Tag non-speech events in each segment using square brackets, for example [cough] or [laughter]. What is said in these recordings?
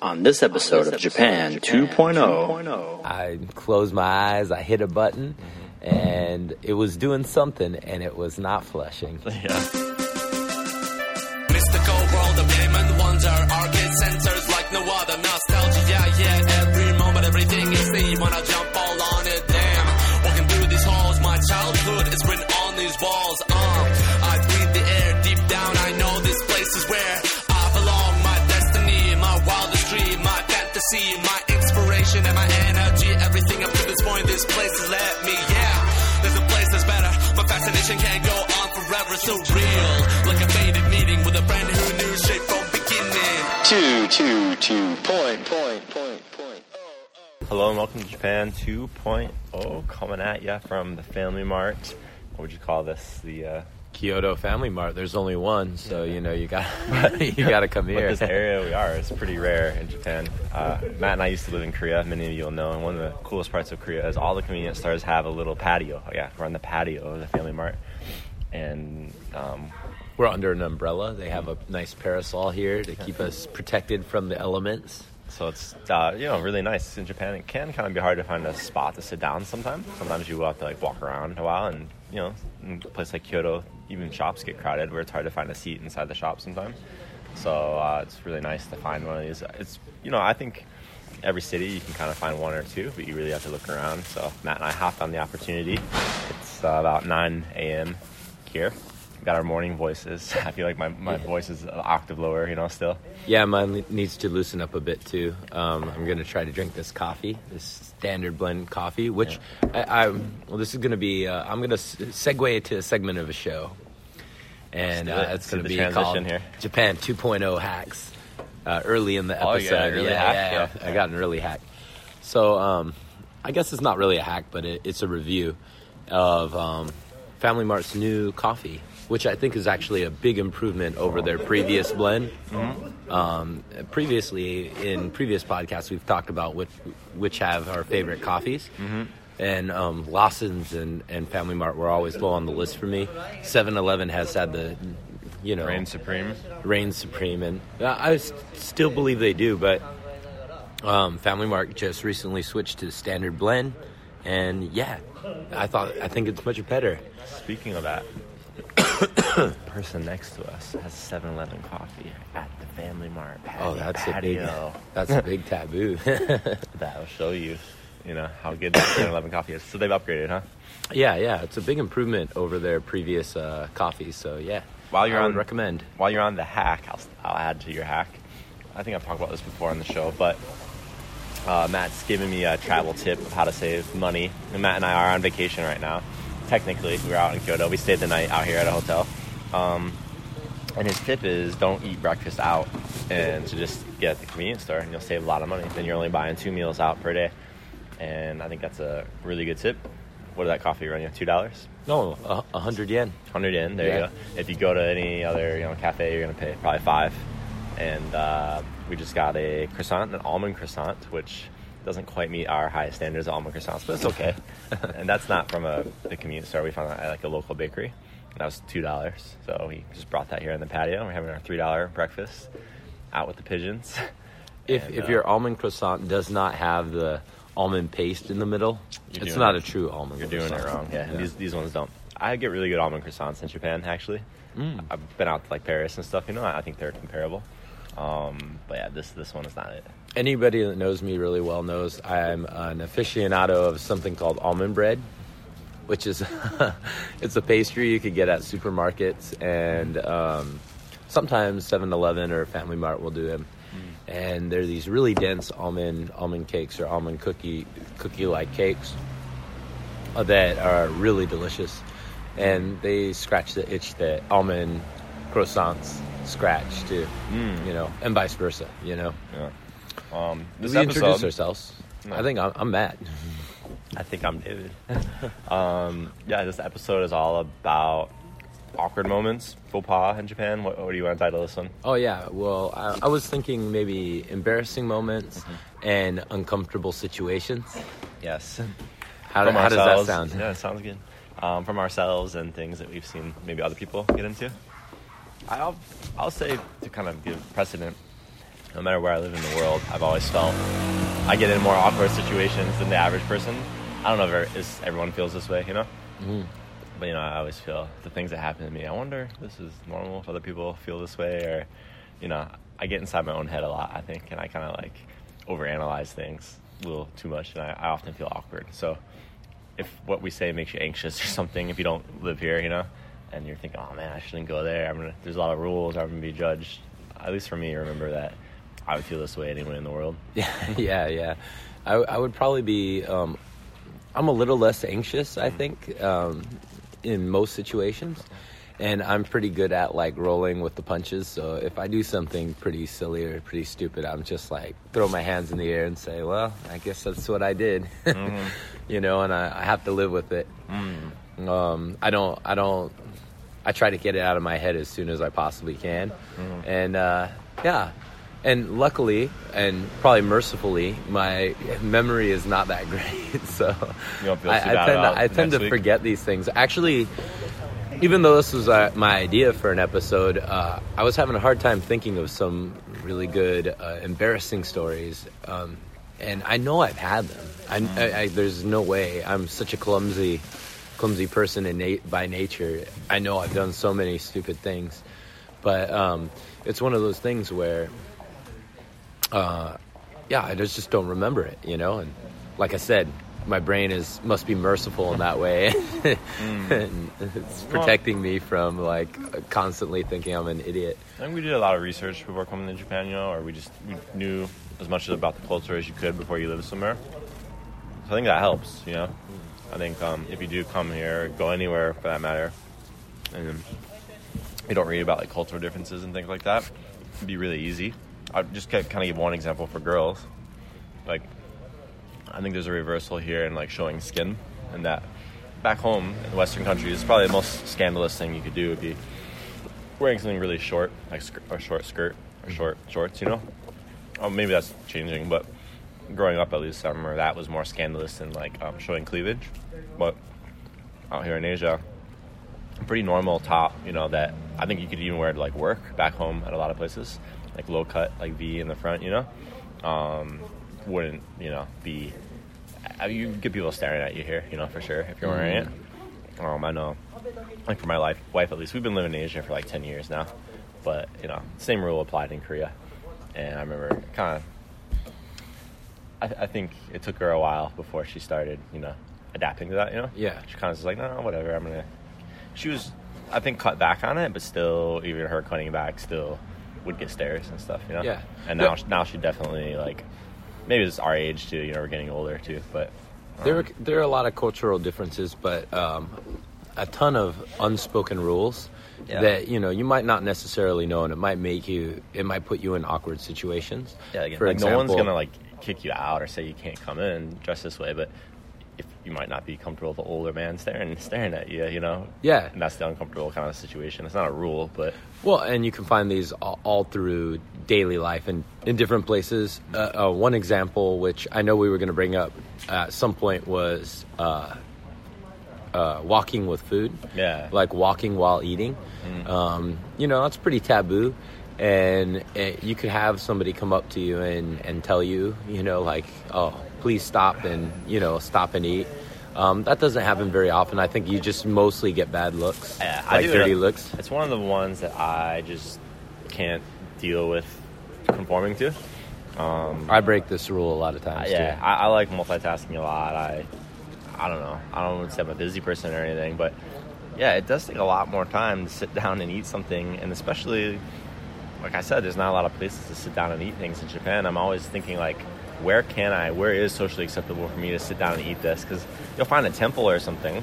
On this episode of Japan oh, 2.0, I closed my eyes, I hit a button, and it was doing something, and it was not flushing. [laughs] yeah. Two, two, two, point, point, point, point. Hello and welcome to Japan 2.0, coming at you from the Family Mart. What would you call this? The uh, Kyoto Family Mart. There's only one, so you know you got [laughs] you got to come but here. this area we are is pretty rare in Japan. Uh, Matt and I used to live in Korea. Many of you will know. And one of the coolest parts of Korea is all the convenience stores have a little patio. Yeah, we're on the patio of the Family Mart, and um, We're under an umbrella. They have a nice parasol here to keep us protected from the elements. So it's uh, you know really nice in Japan. It can kind of be hard to find a spot to sit down sometimes. Sometimes you have to like walk around a while, and you know in a place like Kyoto, even shops get crowded where it's hard to find a seat inside the shop sometimes. So uh, it's really nice to find one of these. It's you know I think every city you can kind of find one or two, but you really have to look around. So Matt and I hopped on the opportunity. It's uh, about 9 a.m. here. Got our morning voices. [laughs] I feel like my, my voice is an octave lower, you know, still. Yeah, mine needs to loosen up a bit too. Um, I'm gonna try to drink this coffee, this standard blend coffee, which I, I well, this is gonna be. Uh, I'm gonna segue to a segment of a show, and uh, it's gonna be called here. Japan 2.0 hacks. Uh, early in the Oh, episode, got early yeah, hack? yeah, Yeah. I got an early hack. So um, I guess it's not really a hack, but it, it's a review of um, Family Mart's new coffee, which I think is actually a big improvement over their previous blend. Um, previously, in previous podcasts, we've talked about which, which have our favorite coffees. And um, Lawson's and, and Family Mart were always low on the list for me. 7 Eleven has had the, you know, Reign supreme. reigns supreme, and I I still believe they do. But um, Family Mart just recently switched to standard blend, and yeah, I thought I think it's much better. Speaking of that, [coughs] person next to us has 7-Eleven coffee at the Family Mart patio. Oh, that's a big patio. [laughs] that's a big taboo. [laughs] [laughs] That'll show you, you know, how good that 7-Eleven coffee is. So they've upgraded, huh? yeah, yeah, it's a big improvement over their previous uh, coffees. So yeah, While you're I on- would recommend. While you're on the hack, I'll, I'll add to your hack. I think I've talked about this before on the show, but uh, Matt's giving me a travel tip of how to save money. And Matt and I are on vacation right now. Technically, we were out in Kyoto. We stayed the night out here at a hotel. Um, and his tip is don't eat breakfast out and to just get at the convenience store and you'll save a lot of money. Then you're only buying two meals out per day. And I think that's a really good tip. What did that coffee run you? Two dollars? No, a, a hundred yen. hundred yen. There Yeah. you go. If you go to any other you know cafe, you're gonna pay probably five. And uh, we just got a croissant, an almond croissant, which doesn't quite meet our high standards of almond croissants, but it's okay. [laughs] and that's not from a the convenience store. We found that at like a local bakery. And that was two dollars. So we just brought that here in the patio. We're having our three dollar breakfast out with the pigeons. If And, if uh, your almond croissant does not have the almond paste in the middle, it's not it- a true almond. You're doing it wrong. Yeah, and these these ones don't. I get really good almond croissants in Japan. Actually, I've been out to like Paris and stuff. You know, I think they're comparable. Um, but yeah, this this one is not it. Anybody that knows me really well knows I'm an aficionado of something called almond bread, which is [laughs] it's a pastry you could get at supermarkets and um, sometimes 7-Eleven or Family Mart will do them. And they're these really dense almond almond cakes or almond cookie cookie like cakes that are really delicious, and they scratch the itch that almond croissants scratch too. You know, and vice versa. You know. Yeah. Um, this we introduce ourselves. No. I think I'm, I'm Matt. I think I'm David. [laughs] um, yeah, this episode is all about awkward moments, faux pas in Japan. What, what do you want to title this one? Oh yeah. Well, I, I was thinking maybe embarrassing moments Mm-hmm. and uncomfortable situations. Yes. How, From how does that ourselves. sound? Yeah, it sounds good. Um, from ourselves and things that we've seen maybe other people get into. I'll I'll say to kind of give precedent. no matter where I live in the world, I've always felt I get in more awkward situations than the average person. I don't know if is- everyone feels this way, you know. Mm-hmm. But you know, I always feel the things that happen to me. I wonder if this is normal if other people feel this way, or you know, I get inside my own head a lot. I think, and I kind of like overanalyze things a little too much, and I, I often feel awkward. So, if what we say makes you anxious or something, if you don't live here, you know, and you're thinking, oh man, I shouldn't go there. I'm gonna. There's a lot of rules. I'm gonna be judged. At least for me, remember that I would feel this way anyway in the world. [laughs] Yeah, yeah, yeah. I, I would probably be. Um, I'm a little less anxious, I think, um, in most situations, and I'm pretty good at like rolling with the punches. So if I do something pretty silly or pretty stupid, I'm just like throw my hands in the air and say, "Well, I guess that's what I did," [laughs] you know, and I, I have to live with it. Um, I don't. I don't. I try to get it out of my head as soon as I possibly can, and uh, yeah. And luckily, and probably mercifully, my memory is not that [laughs] great. So I, I tend to, I tend to week? forget these things. Actually, even though this was uh, my idea for an episode, uh, I was having a hard time thinking of some really good, uh, embarrassing stories. Um, and I know I've had them. I, Mm. I, I, there's no way. I'm such a clumsy, clumsy person in na- by nature. I know I've done so many stupid things, but um, it's one of those things where, uh, yeah, I just just don't remember it. You know, and like I said, my brain is must be merciful in that way. [laughs] and it's protecting me from like constantly thinking I'm an idiot. I think we did a lot of research before coming to Japan, you know, or we just we knew as much about the culture as you could before you live somewhere. So I think that helps, you know. I think um, if you do come here, go anywhere for that matter, and you don't read about like cultural differences and things like that, it'd be really easy. I just kind of give one example for girls. Like, I think there's a reversal here in like showing skin, and that back home in Western countries, probably the most scandalous thing you could do would be wearing something really short, like a short skirt or short shorts, you know. Oh, maybe that's changing, but growing up at least, I remember that was more scandalous than like um, showing cleavage. But out here in Asia, pretty normal top, you know, that I think you could even wear to like work back home at a lot of places, like low cut, like V in the front, you know, um, wouldn't you know be. I- You get people staring at you here, you know, for sure if you're wearing it. Um, I know, like for my life, wife at least, we've been living in Asia for like ten years now, but you know, same rule applied in Korea, and I remember kind of. I, I think it took her a while before she started, you know, adapting to that. You know, Yeah. She kind of was like, no, whatever. I'm gonna. She was, I think, cut back on it, but still, even her cutting back still would get stares and stuff. You know. Yeah. And now, Yeah. now she definitely like, maybe it's our age too. You know, we're getting older too, but. There, are, there are a lot of cultural differences, but um, a ton of unspoken rules Yeah. that you know you might not necessarily know, and it might make you, it might put you in awkward situations. Yeah, like, For like no one's gonna like kick you out or say you can't come in dress this way, but if you might not be comfortable with the older man staring staring at you, you know. Yeah. And that's the uncomfortable kind of situation. It's not a rule, but Well, and you can find these all, all through daily life and in different places. Uh, uh, one example, which I know we were going to bring up at some point, was uh, uh, walking with food. Yeah. Like walking while eating. Um, you know, that's pretty taboo. And uh, you could have somebody come up to you and, and tell you, you know, like, oh, please stop and, you know, stop and eat. Um, that doesn't happen very often. I think you just mostly get bad looks, yeah, I like do dirty it. looks. It's one of the ones that I just can't deal with conforming to. I break this rule a lot of times. yeah. I, I like multitasking a lot. I, I don't know. I don't want to say I'm a busy person or anything, but yeah, it does take a lot more time to sit down and eat something, and especially, like I said, there's not a lot of places to sit down and eat things in Japan. I'm always thinking like, where can I? Where is socially acceptable for me to sit down and eat this? Because you'll find a temple or something.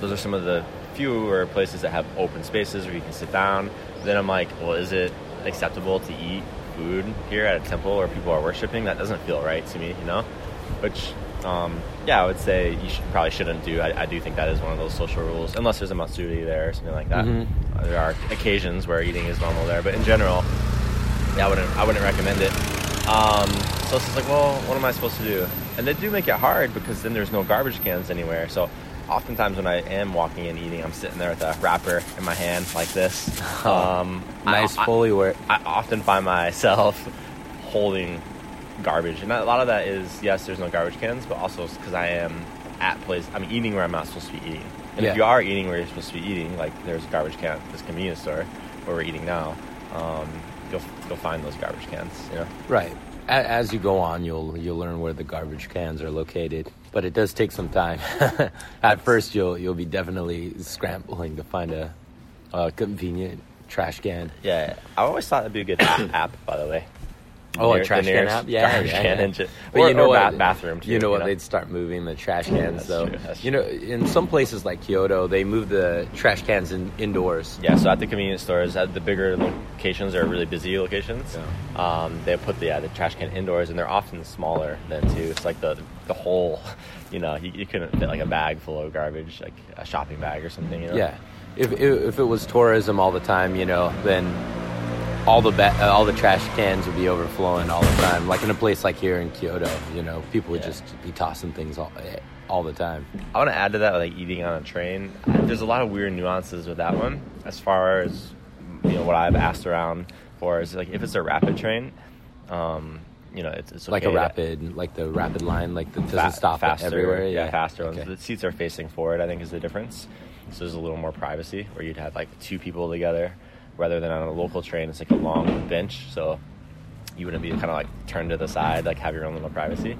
Those are some of the fewer places that have open spaces where you can sit down. Then I'm like, well, is it acceptable to eat food here at a temple where people are worshiping? That doesn't feel right to me, you know. Which, um, yeah, I would say you should, probably shouldn't do. I, I do think that is one of those social rules, unless there's a matsuri there or something like that. Uh, there are occasions where eating is normal there, but in general, yeah, I wouldn't. I wouldn't recommend it. Um, so it's just like, well, what am I supposed to do? And they do make it hard because then there's no garbage cans anywhere. So oftentimes when I am walking and eating, I'm sitting there with a wrapper in my hand like this. [laughs] Um, nice I, I- fully work. I often find myself [laughs] holding garbage, and a lot of that is yes, there's no garbage cans, but also because I am at place, I'm eating where I'm not supposed to be eating. And Yeah. if you are eating where you're supposed to be eating, like there's a garbage can at this convenience store where we're eating now, um, you'll you'll find those garbage cans. You know, Right. As you go on, you'll you'll learn where the garbage cans are located, but it does take some time. [laughs] At first, you'll you'll be definitely scrambling to find a, a convenient trash can. yeah. I always thought it'd be a good app, [coughs] app by the way. Oh, a Near- the trash can app? [laughs] Yeah, garbage yeah, can yeah. shit. But or, you know or what? ba- bathroom too. You know what? They'd start moving the trash cans, That's though. true, that's You know, in some places like Kyoto, they move the trash cans in, indoors. Yeah, so at the convenience stores, at the bigger locations are really busy locations. Um, they put the, yeah, the trash can indoors, and they're often smaller than too. It's like the the whole, [laughs] you know, you, you couldn't fit like a bag full of garbage, like a shopping bag or something. You know? Yeah. If if it was tourism all the time, you know, then all the ba- uh, all the trash cans would be overflowing all the time. Like in a place like here in Kyoto, you know, people would Yeah. just be tossing things all all the time. I want to add to that, like eating on a train. There's a lot of weird nuances with that one. As far as you know, what I've asked around for is like if it's a rapid train, um, you know, it's, it's Like a okay to- rapid, like the rapid line, like that doesn't fa- stop faster, everywhere. Yeah, faster ones. The seats are facing forward. I think is the difference. So there's a little more privacy where you'd have like two people together, rather than on a local train. It's like a long bench, so you wouldn't be kind of like turned to the side, like have your own little privacy.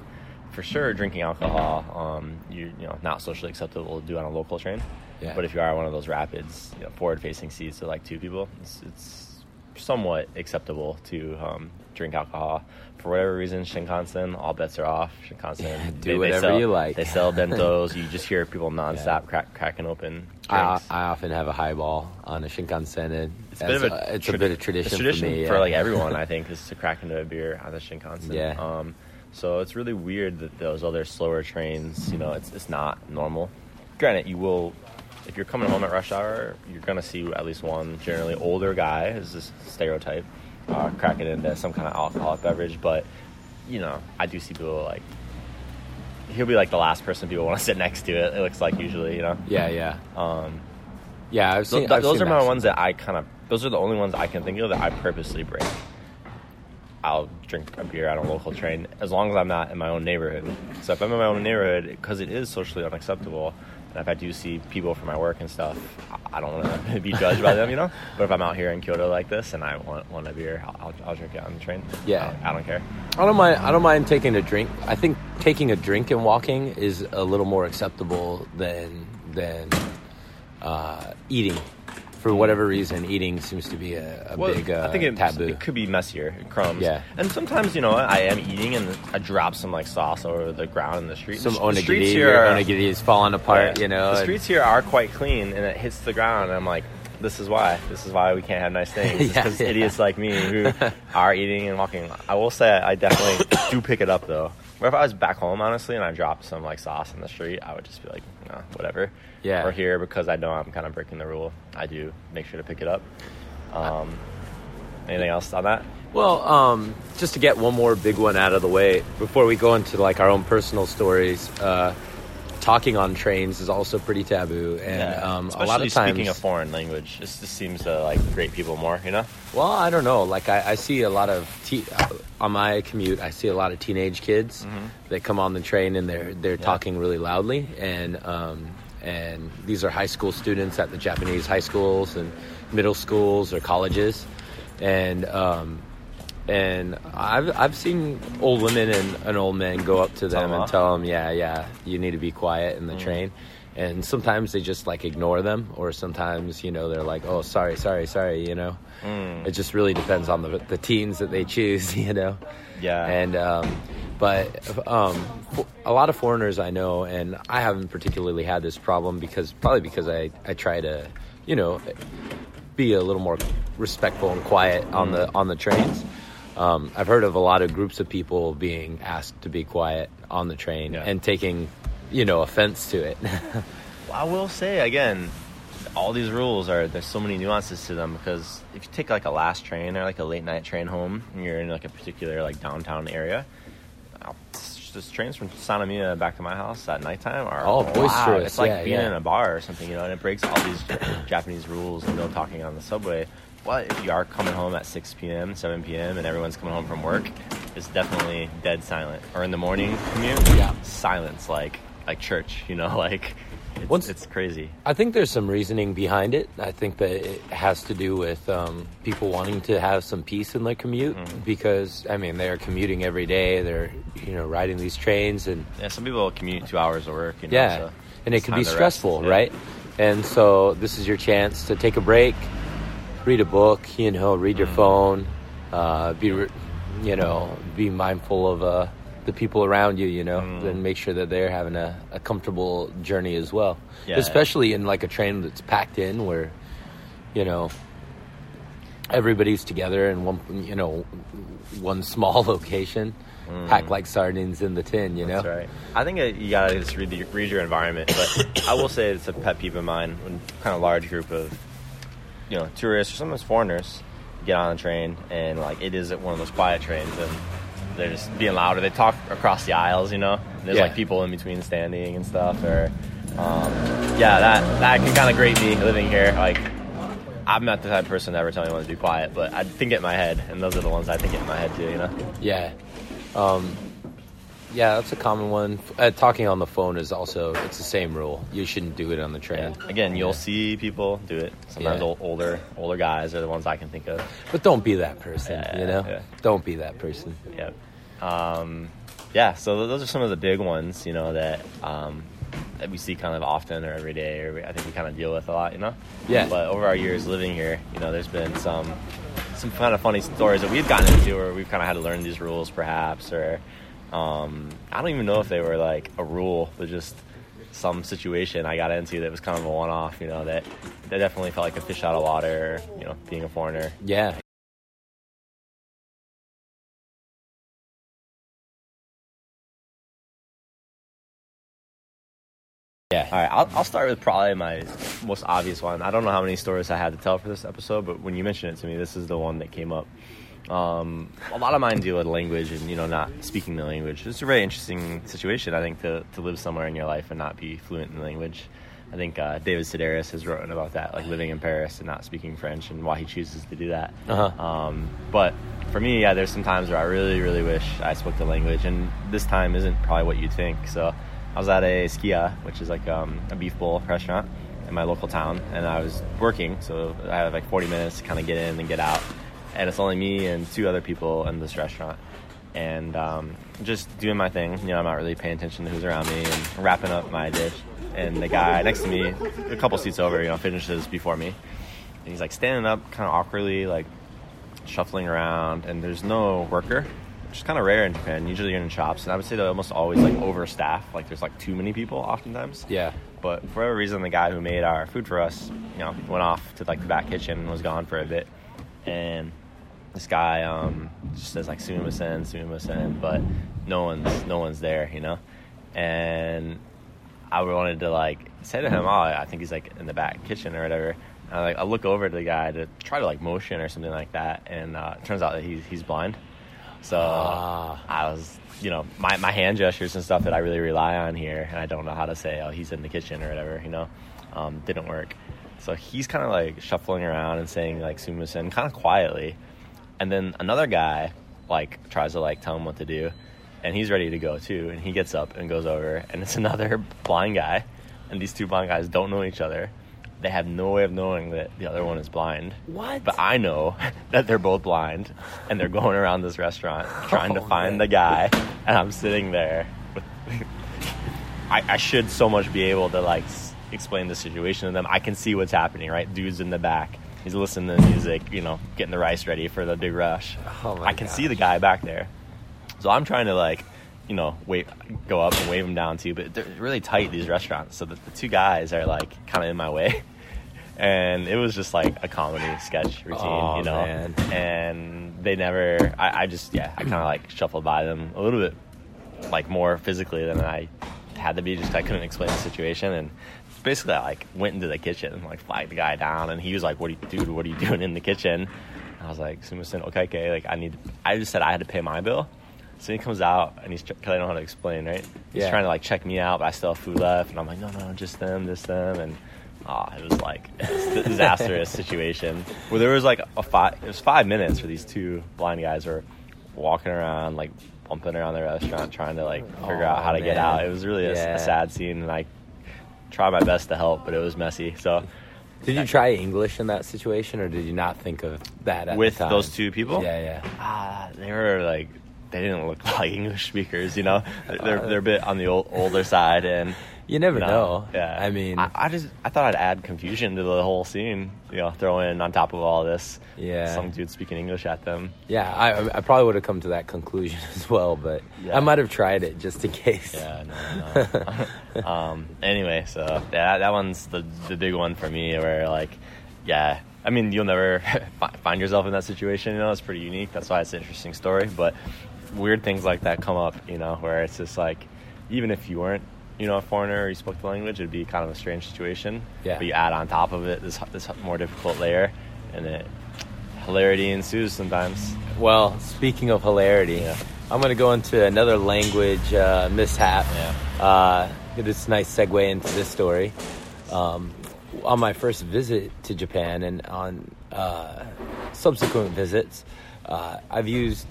For sure, drinking alcohol, um, you you know, not socially acceptable to do on a local train. Yeah. But if you are one of those rapids, you know, forward-facing seats, so like two people, it's, it's somewhat acceptable to um, drink alcohol. For whatever reason, Shinkansen, all bets are off. Shinkansen, Yeah, do whatever sell, you like. They sell [laughs] bentos. you just hear people nonstop crack, cracking open I. I often have a highball on a Shinkansen. And it's a bit of as a, it's a bit of tradition, tradition for me. for yeah. like everyone. [laughs] I think is to crack into a beer on the Shinkansen. Yeah. Um, so it's really weird that those other slower trains, you know, it's it's not normal. Granted, you will, if you're coming home at rush hour, you're gonna see at least one generally older guy, is this stereotype, uh, cracking into some kind of alcoholic beverage. But you know, I do see people like. He'll be like the last person people want to sit next to. It, it looks like usually, you know. yeah, yeah, Um, yeah. I've seen. th- those are my ones that I kind of. Those are the only ones I can think of that I purposely break. I'll drink a beer on a local train as long as I'm not in my own neighborhood. So if I'm in my own neighborhood, because it is socially unacceptable, and if I do see people from my work and stuff, I- don't want to [laughs] be judged by them, you know. But if I'm out here in Kyoto like this and I want, want a beer, I'll, I'll, I'll drink it on the train. Yeah. I, I don't care. I don't mind. I don't mind taking a drink. I think taking a drink and walking is a little more acceptable than than uh, eating. For whatever reason, eating seems to be a, a Well, big uh, I think it, taboo. it could be messier, crumbs. Yeah. And sometimes, you know, I am eating and I drop some like sauce over the ground in the street. Some The streets onigiri, here are- onigiri is falling apart. Yeah. You know, the streets here are quite clean, and it hits the ground. And I'm like, this is why. This is why we can't have nice things. [laughs] Yeah, because yeah. idiots like me who are eating and walking. I will say, I definitely [coughs] do pick it up though. Or if I was back home, honestly, and I dropped some like sauce in the street, I would just be like, nah, whatever. Yeah. Or here because I know I'm kind of breaking the rule, I do make sure to pick it up. Um, anything else on that? Well, um, just to get one more big one out of the way before we go into like our own personal stories. Uh, talking on trains is also pretty taboo, and um, a lot of times speaking a foreign language, this just seems to like grate people more. You know? Well, I don't know. Like I, I see a lot of te- uh, on my commute. I see a lot of teenage kids that come on the train and they're they're talking really loudly, and um, and these are high school students at the Japanese high schools and middle schools or colleges, and um, and I've I've seen old women and, and old men go up to them them and tell them, yeah, yeah, you need to be quiet in the Mm. train. And sometimes they just like ignore them, or sometimes you know they're like, "Oh, sorry, sorry, sorry," you know. Mm. It just really depends on the the teens that they choose, [laughs] you know. Yeah. And um, but um, a lot of foreigners I know, and I haven't particularly had this problem because probably because I I try to, you know, be a little more respectful and quiet on Mm. the on the trains. Um, I've heard of a lot of groups of people being asked to be quiet on the train Yeah. and taking, you know, offense to it. [laughs] I will say again, all these rules are there's so many nuances to them because if you take like a last train or like a late night train home and you're in like a particular like downtown area, just just trains from Sannomiya back to my house at nighttime are Oh, wow. boisterous. It's like Yeah, being yeah. in a bar or something, you know, and it breaks all these Japanese rules and no talking on the subway. But if you are coming home at 6 p.m., 7 p.m., and everyone's coming home from work, it's definitely dead silent. Or in the morning commute, Yeah. silence like like church, you know, [laughs] like it's, Once- it's crazy. I think there's some reasoning behind it. I think that it has to do with um, people wanting to have some peace in their commute Mm-hmm. because I mean they're commuting every day. They're you know riding these trains and Yeah, some people commute two hours of work, you know, yeah, so and it can be to rest. stressful, Yeah. right? And so this is your chance to take a break, read a book, you know, read Mm. your phone, uh, be you know be mindful of uh, the people around you, you know, Mm. and make sure that they're having a, a comfortable journey as well. Yeah. Especially in like a train that's packed in where, you know, everybody's together in one, you know, one small [laughs] location, packed like sardines in the tin, you know. Mm. That's right. I think it, you gotta just read, the, read your environment. But I will say it's a pet peeve of mine when kind of large group of you know tourists or sometimes foreigners get on the train and like it is one of those quiet trains and they're just being louder. They talk across the aisles, you know. There's Yeah. like people in between standing and stuff. Or um, yeah, that that can kind of grate me living here. Like I'm not the type of person to ever tell anyone to be quiet, but I think it in my head, and those are the ones I think it in my head too. You know. Yeah. Um, yeah, that's a common one. Uh, talking on the phone is also it's the same rule. You shouldn't do it on the train. Yeah. Again, you'll see people do it. Sometimes Yeah. older older guys are the ones I can think of. But don't be that person, Yeah, you know? yeah. Don't be that person. Yeah. Um, yeah. So those are some of the big ones, you know, that um, that we see kind of often or every day, or I think we kind of deal with a lot, you know. Yeah. But over our years living here, you know, there's been some some kind of funny stories that we've gotten into, where we've kind of had to learn these rules, perhaps, or um, I don't even know if they were like a rule, but just some situation I got into that was kind of a one-off, you know, that that definitely felt like a fish out of water, you know, being a foreigner. Yeah. Yeah. All right, I'll, I'll start with probably my most obvious one. I don't know how many stories I had to tell for this episode, but when you mentioned it to me, this is the one that came up. Um, a lot of mine deal with language and you know not speaking the language. It's a very interesting situation, I think, to, to live somewhere in your life and not be fluent in the language. I think uh, David Sedaris has written about that, like living in Paris and not speaking French, and why he chooses to do that. Uh-huh. Um, but for me, yeah, there's some times where I really, really wish I spoke the language, and this time isn't probably what you'd think. So I was at a Sukiya, which is like um, a beef bowl restaurant in my local town, and I was working, so I had like 40 minutes to kind of get in and get out, and it's only me and two other people in this restaurant. And um, just doing my thing, you know, I'm not really paying attention to who's around me and wrapping up my dish. And the guy next to me, a couple seats over, you know, finishes before me. And he's like standing up kind of awkwardly, like shuffling around, and there's no worker, which is kind of rare in Japan. Usually you're in shops, and I would say they're almost always like overstaffed. Like there's like too many people oftentimes. Yeah. But for whatever reason, the guy who made our food for us, you know, went off to like the back kitchen and was gone for a bit. And this guy um, just says like sumimasen, sumimasen, but no one's no one's there, you know. And I wanted to like say to him, "Oh, I think he's like in the back kitchen or whatever." And I like I look over to the guy to try to like motion or something like that, and uh, it turns out that he's he's blind. So Ah. I was, you know, my my hand gestures and stuff that I really rely on here, and I don't know how to say, "Oh, he's in the kitchen" or whatever, you know, um, didn't work. So he's kind of like shuffling around and saying like "sumimasen" kind of quietly, and then another guy like tries to like tell him what to do and he's ready to go too and he gets up and goes over and it's [laughs] another blind guy and these two blind guys don't know each other they have no way of knowing that the other one is blind What? but i know [laughs] that they're both blind and they're going around this restaurant trying to Oh, find man. the guy and i'm sitting there with [laughs] I, I should so much be able to like s- explain the situation to them. I can see what's happening, right? Dude's in the back. He's listening to the music, you know, getting the rice ready for the big rush. Oh my I can see the guy back there. So I'm trying to like, you know, wait, go up and wave him down too. But they're really tight these restaurants, so the, the two guys are like kind of in my way. [laughs] And it was just like a comedy sketch routine, Aw, you know. man. And they never. I, I just yeah, I kind of like shuffled by them a little bit like more physically than I had to be. Just I couldn't explain the situation, and basically I like went into the kitchen and like flagged the guy down, and he was like, "What, are you, dude? What are you [laughs] doing in the kitchen?" And I was like, "Sumimasen, okay, okay." Like I need. I just said I had to pay my bill, So he comes out and he's because I don't know how to explain, right? He's Yeah. trying to like check me out, but I still have food left, and I'm like, no, no, just them, just them, and ah, it was like [laughs] a disastrous situation where there was like a five. It was five minutes where these two blind guys were walking around like bumping around the restaurant, trying to like figure out Oh, how to get out. It was really a, Yeah. a sad scene, and I tried my best to help, but it was messy. So Did you try English in that situation, or did you not think of that at with those two people, Yeah, yeah. ah, they were like they didn't look [laughs] like English speakers, you know. [laughs] They're they're a bit on the old, older side, and You never no, know. Yeah, I mean, I, I just I thought I'd add confusion to the whole scene. You know, throw in on top of all this, Yeah. some dude speaking English at them. yeah, I, I probably would have come to that conclusion [laughs] as well, but Yeah. I might have tried it just in case. Yeah, no, [laughs] no. um, anyway, so yeah, that one's the the big one for me. Where like, yeah, I mean, you'll never [laughs] find yourself in that situation. You know, it's pretty unique. That's why it's an interesting story. But weird things like that come up. You know, where it's just like, even if you weren't, you know, a foreigner or you spoke the language, it'd be kind of a strange situation. Yeah. But you add on top of it this this more difficult layer, and it hilarity ensues sometimes. Well, speaking of hilarity, Yeah. I'm going to go into another language uh, mishap. Yeah. Uh, it's a nice segue into this story. Um, on my first visit to Japan and on uh, subsequent visits, uh, I've used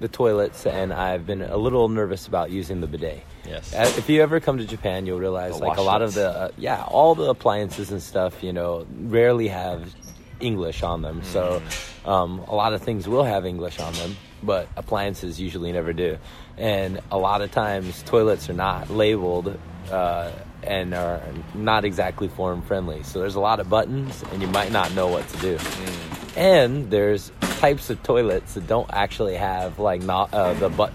the toilets and I've been a little nervous about using the bidet. Yes. Uh, If you ever come to Japan, you'll realize The like a lot of the uh, yeah, all the appliances and stuff, you know, rarely have English on them. So Mm. um, a lot of things will have English on them, but appliances usually never do. And a lot of times toilets are not labeled uh, and are not exactly foreign friendly. So there's a lot of buttons, and you might not know what to do. Mm. And there's types of toilets that don't actually have like not uh, the but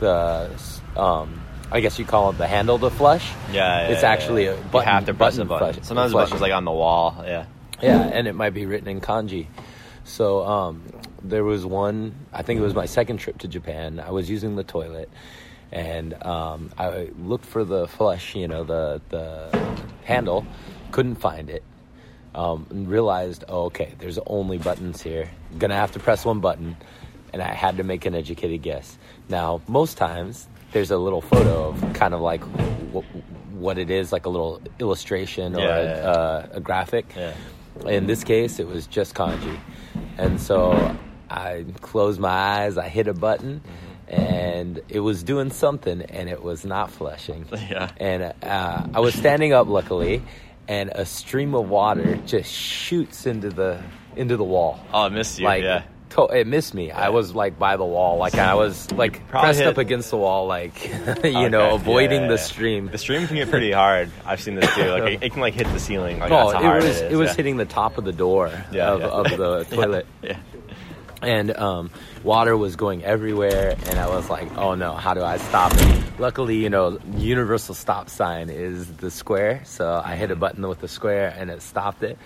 the um, I guess you call it the handle to flush. Yeah, yeah, it's actually yeah. a button. you have to press a button button. flush- Sometimes the button's like on the wall. Yeah. Yeah, and it might be written in kanji. So um, there was one. I think it was my second trip to Japan. I was using the toilet, and um, I looked for the flush. You know, the the handle. Couldn't find it. Um, and realized, oh, okay, there's only buttons here. Gonna have to press one button, and I had to make an educated guess. Now, most times there's a little photo of kind of like w- what it is, like a little illustration or Yeah, a, yeah. Uh, a graphic. Yeah. In this case, it was just kanji. And so I closed my eyes, I hit a button, and it was doing something, and it was not flushing. [laughs] Yeah. And uh, I was standing up, luckily, and a stream of water just shoots into the into the wall. Oh, I missed you. Like yeah. To- it missed me. I was like by the wall, like I was like pressed hit- up against the wall, like [laughs] you Okay. know, avoiding Yeah, the yeah, yeah. stream. The stream can get pretty hard. I've seen this too. Like it, it can like hit the ceiling. Like how it was it it, is. was yeah. hitting the top of the door Yeah, of, yeah. of the [laughs] toilet. Yeah. and um, water was going everywhere and i was like oh no how do i stop it luckily you know universal stop sign is the square so i hit a button with the square and it stopped it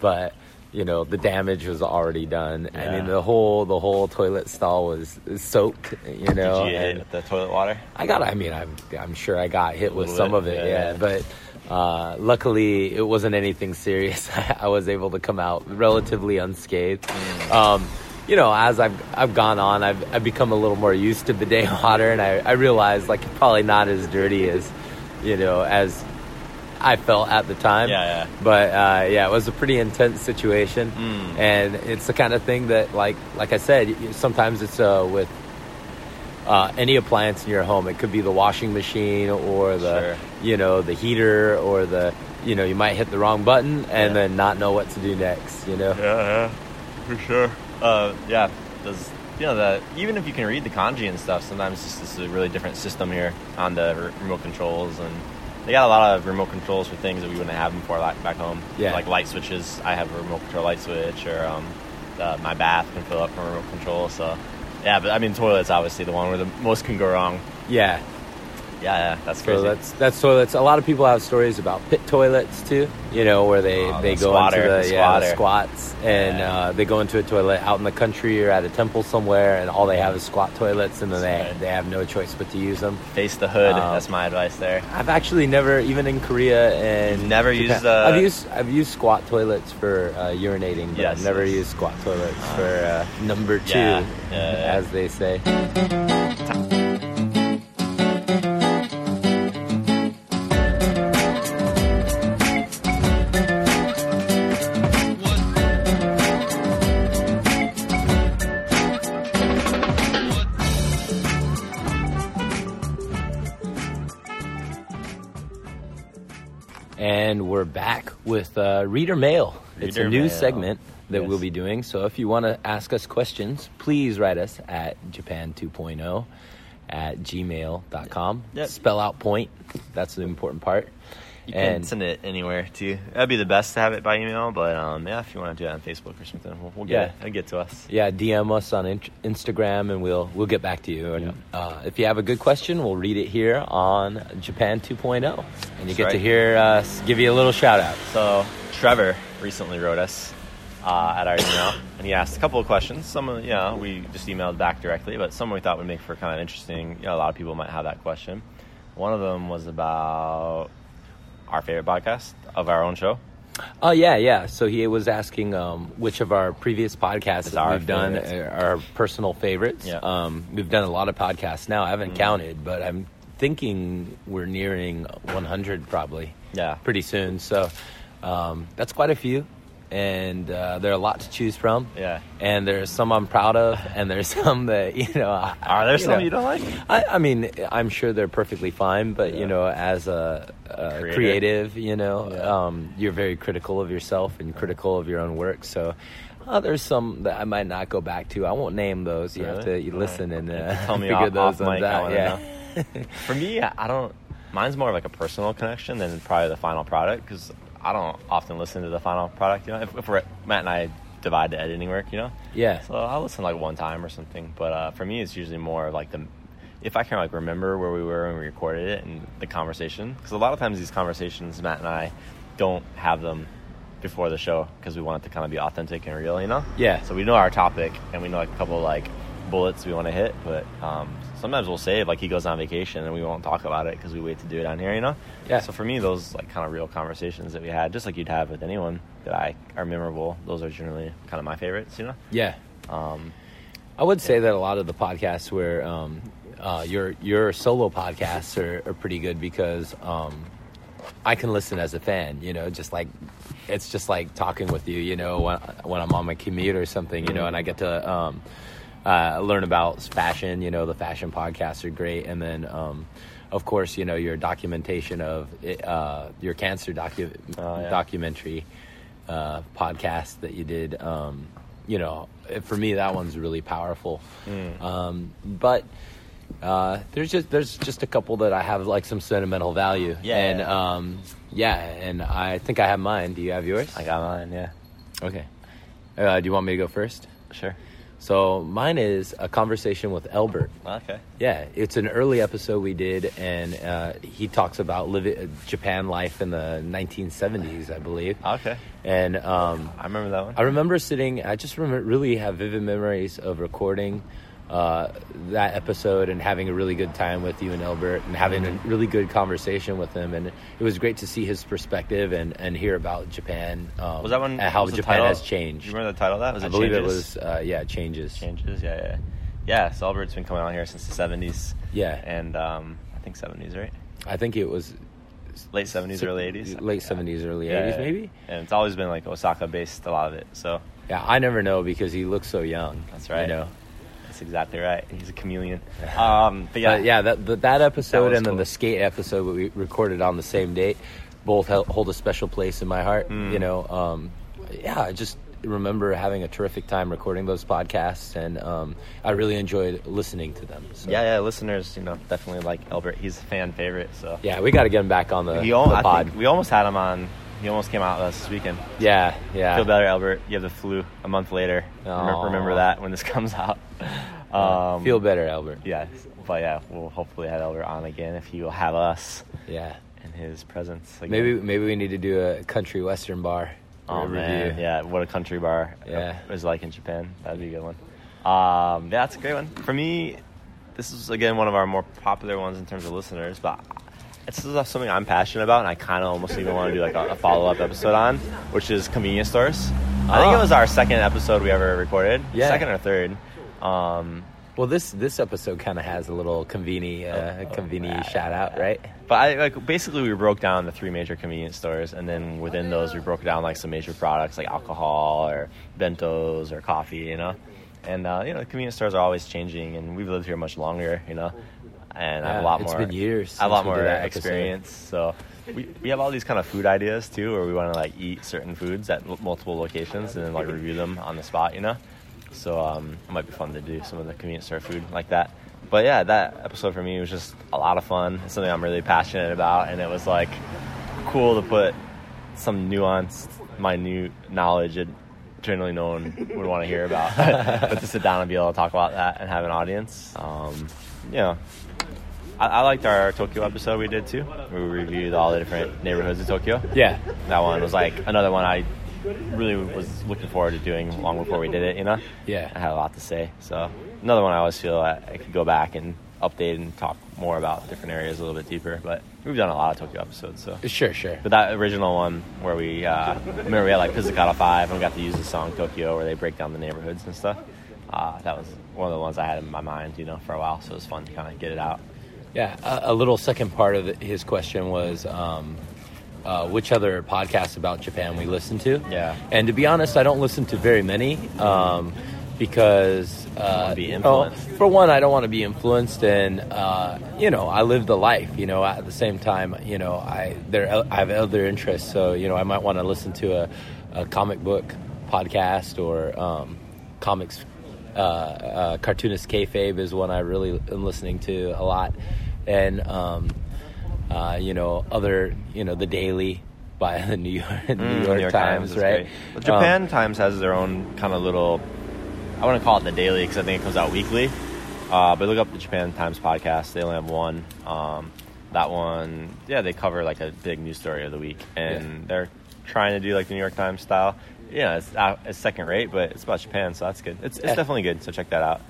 but you know the damage was already done i mean the whole the whole toilet stall was soaked you know Did you and hit the toilet water? I got. I mean, I'm. I'm sure I got hit with some bit, of it. yeah, Yeah, yeah. but uh, luckily it wasn't anything serious. [laughs] I was able to come out relatively unscathed. Mm. Um, you know, as I've I've gone on, I've I've become a little more used to bidet [laughs] water, and I I realized like probably not as dirty as you know as I felt at the time. Yeah, yeah. But uh, yeah, it was a pretty intense situation, Mm. and it's the kind of thing that, like, like I said, sometimes it's uh, with uh, any appliance in your home. It could be the washing machine or the, Sure. you know, the heater or the, you know, you might hit the wrong button and Yeah. then not know what to do next. You know. Yeah, yeah, for sure. Uh, yeah, does you know that even if you can read the kanji and stuff, sometimes it's just a really different system here on the remote controls, and they got a lot of remote controls for things that we wouldn't have before like, back home. Yeah. like light switches. I have a remote control light switch, or um, the, my bath can fill up from a remote control. So, yeah, but I mean, toilets obviously the one where the most can go wrong. Yeah. Yeah, yeah, that's So that's that's toilets. A lot of people have stories about pit toilets too. You know, where they Oh, they the go squatter, into the, the yeah, the squats and Yeah. uh, they go into a toilet out in the country or at a temple somewhere, and all they have is squat toilets, and then they Right. they have no choice but to use them. Face the hood. Um, that's my advice there. I've actually never, even in Korea and You've never Japan- used, uh, I've used I've used squat toilets for uh, urinating, but Yes, I've never yes. used squat toilets for uh, number two, yeah, yeah. as they say. With uh, Reader Mail. it's a new Mail. segment that Yes. we'll be doing. So if you want to ask us questions, please write us at Japan 2.0 at gmail.com. Yep. Spell out point. That's the important part. You can and send it anywhere too. That'd be the best to have it by email, but um, yeah, if you want to do it on Facebook or something, we'll, we'll get Yeah. it. Get to us. yeah, DM us on in- Instagram and we'll we'll get back to you. And uh, if you have a good question, we'll read it here on Japan 2.0, and you That's get to hear us give you a little shout out. So Trevor recently wrote us uh, at our email, and he asked a couple of questions. Some, of, you know, we just emailed back directly, but some we thought would make for kind of interesting. You know, a lot of people might have that question. One of them was about our favorite podcast of our own show. Oh yeah, yeah. So he was asking um, which of our previous podcasts we've done are our personal favorites. Yeah. Um, we've done a lot of podcasts now. I haven't Mm. counted, but I'm thinking we're nearing 100 probably Yeah, pretty soon. So um, that's quite a few, and uh, there are a lot to choose from. yeah. And there's some I'm proud of, and there's [laughs] some that you know. I- Are there you some know, you don't like? I, I mean, I'm sure they're perfectly fine, but Yeah. you know, as a, a creative, you know, Yeah. um, you're very critical of yourself and critical of your own work. So uh, there's some that I might not go back to. I won't name those. You have to you listen right. and uh, tell me [laughs] figure off- those off ones out. Yeah. For me, I I don't. Mine's more of like a personal connection than probably the final product because I don't often listen to the final product. You know, if, if we're Matt and I divide the editing work, you know, yeah. so I'll listen like one time or something. But uh, for me, it's usually more like the if I can like remember where we were when we recorded it and the conversation because a lot of times these conversations Matt and I don't have them before the show because we want it to kind of be authentic and real, you know. Yeah. So we know our topic and we know like a couple like bullets we want to hit, but um, sometimes we'll save like he goes on vacation and we won't talk about it because we wait to do it on here, you know. Yeah. So for me, those like kind of real conversations that we had, just like you'd have with anyone that I are memorable. Those are generally kind of my favorites, you know. Yeah. Um, I would say that a lot of the podcasts where um, uh, your your solo podcasts are, are pretty good because um, I can listen as a fan. You know, just like it's just like talking with you. You know, when when I'm on my commute or something. You know, and I get to um, uh, learn about fashion. You know, the fashion podcasts are great, and then. Um, of course, you know your documentation of uh, your cancer docu- Oh, yeah. documentary uh, podcast that you did. Um, you know, for me, that one's really powerful. Mm. Um, but uh, there's just there's just a couple that I have like some sentimental value. Yeah. and um, yeah, and I think I have mine. Do you have yours? I got mine. Yeah. Okay. Uh, do you want me to go first? Sure. So mine is a conversation with Albert. Okay. Yeah, it's an early episode we did, and uh, he talks about living Japan life in the 1970s, I believe. Okay. And um, I remember that one. I remember sitting. I just remember really have vivid memories of recording uh, that episode and having a really good time with you and Albert and having a really good conversation with him. And it was great to see his perspective and, and hear about Japan. Um, was that one? how Japan title- has changed? you remember the title of that? Was I believe it was uh, yeah changes. Changes. Yeah, yeah, yeah. So Albert's been coming on here since the seventies. Yeah, and um, I think seventies, right? I think it was Late seventies, early eighties. late seventies, early eighties, maybe. And it's always been like Osaka based, a lot of it. So Yeah, I never know because he looks so young. That's right. You know. That's exactly right. He's a chameleon. Um, but yeah, Yeah, yeah. That that, that episode was and then the skate episode we recorded on the same date, both hold a special place in my heart. Mm. You know, um, yeah. I just remember having a terrific time recording those podcasts, and um, I really enjoyed listening to them. So. yeah, yeah. Listeners, you know, definitely like Albert. He's a fan favorite. So yeah. We got to get him back on the, he the al- I pod. think we almost had him on. He almost came out this weekend. yeah, yeah. Feel better, Albert. You have the flu a month later. Remember, remember that when this [laughs] comes out. Um, Feel better, Albert. Yeah, but yeah, we'll hopefully have Albert on again if he will have us Yeah. in his presence. Again. Maybe maybe we need to do a country western bar. Oh review. man, yeah, what a country bar Yeah. is like in Japan. That'd be a good one. Um, yeah, that's a great one. For me, this is again one of our more popular ones in terms of listeners, but it's something I'm passionate about, and I kind of almost even want to do like a, a follow up episode on, which is convenience stores. I think Ah. it was our second episode we ever recorded, Yeah. second or third. Um, Well, this this episode kind of has a little conveni uh, conveni shout out, right? But I like basically we broke down the three major convenience stores, and then within those we broke down like some major products like alcohol or bentos or coffee, you know. And uh, you know, convenience stores are always changing, and we've lived here much longer, you know. And I have a Yeah, lot it's more. been years I have a lot more experience, so we, we have all these kind of food ideas too, where we want to like eat certain foods at m- multiple locations and then like review them on the spot, you know. So um, it might be fun to do some of the convenience store food like that. But yeah, that episode for me was just a lot of fun. It's something I'm really passionate about, and it was like cool to put some nuanced, minute knowledge that generally no one would want to hear about, [laughs] but to sit down and be able to talk about that and have an audience. Um, know, I, I liked our Tokyo episode we did too. We reviewed all the different neighborhoods of Tokyo. Yeah. That one was like another one I really was looking forward to doing long before we did it, you know? Yeah. I had a lot to say. So another one I always feel I, I could go back and update and talk more about different areas a little bit deeper. But we've done a lot of Tokyo episodes, so. Sure, sure. But that original one where we uh, remember we had like Pizzicato Five and we got to use the song Tokyo where they break down the neighborhoods and stuff. Uh, that was one of the ones I had in my mind, you know, for a while. So it was fun to kind of get it out. Yeah, a, a little second part of his question was um, uh, which other podcasts about Japan we listen to. Yeah. And to be honest, I don't listen to very many um, because uh, be know, for one, I don't want to be influenced, and uh, you know, I live the life. You know, at the same time, you know, I there I have other interests, so you know, I might want to listen to a, a comic book podcast or um, comics. Uh, uh, cartoonist kayfabe is one I really am listening to a lot, and um, uh, you know, other you know, the Daily by [laughs] the New York, New York, Times, is right? Well, Japan Um, Times has their own kind of little. I want to call it the daily because I think it comes out weekly. Uh, but look up the Japan Times podcast. They only have one. Um, that one, yeah, they cover like a big news story of the week, and Yeah. they're trying to do like the New York Times style. Yeah, it's, uh, it's second rate, but it's about Japan, so that's good. It's, it's Yeah. definitely good. So check that out.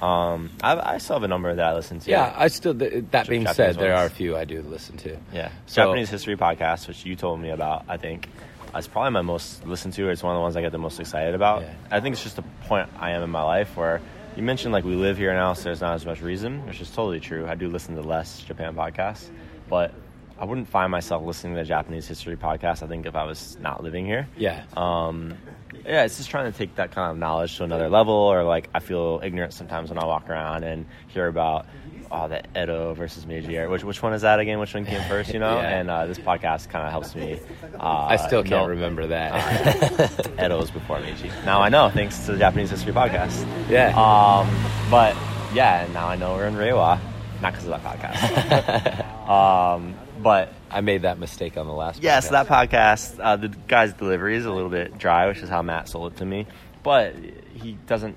Um, I, I still have a number that I listen to. yeah, I still. th- That being Japanese said, there ones. are a few I do listen to. Yeah, So- Japanese history podcast, which you told me about, I think is probably my most listened to. It's one of the ones I get the most excited about. Yeah. I think it's just a point I am in my life where you mentioned like we live here now, so there's not as much reason, which is totally true. I do listen to less Japan podcasts, but I wouldn't find myself listening to Japanese history podcast. I think if I was not living here. Yeah. Um, yeah, it's just trying to take that kind of knowledge to another level, or like I feel ignorant sometimes when I walk around and hear about oh the Edo versus Meiji era. Which which one is that again? Which one came first? You know, [laughs] Yeah. and uh, this podcast kind of helps me. Uh, I still can't know- remember that. [laughs] Edo was before Meiji. Now I know thanks to the Japanese history podcast. yeah. Um, but yeah, and now I know we're in Reiwa, not because of that podcast. [laughs] um, but I made that mistake on the last. Yes, podcast. that podcast. Uh, the guy's delivery is a little bit dry, which is how Matt sold it to me. But he doesn't,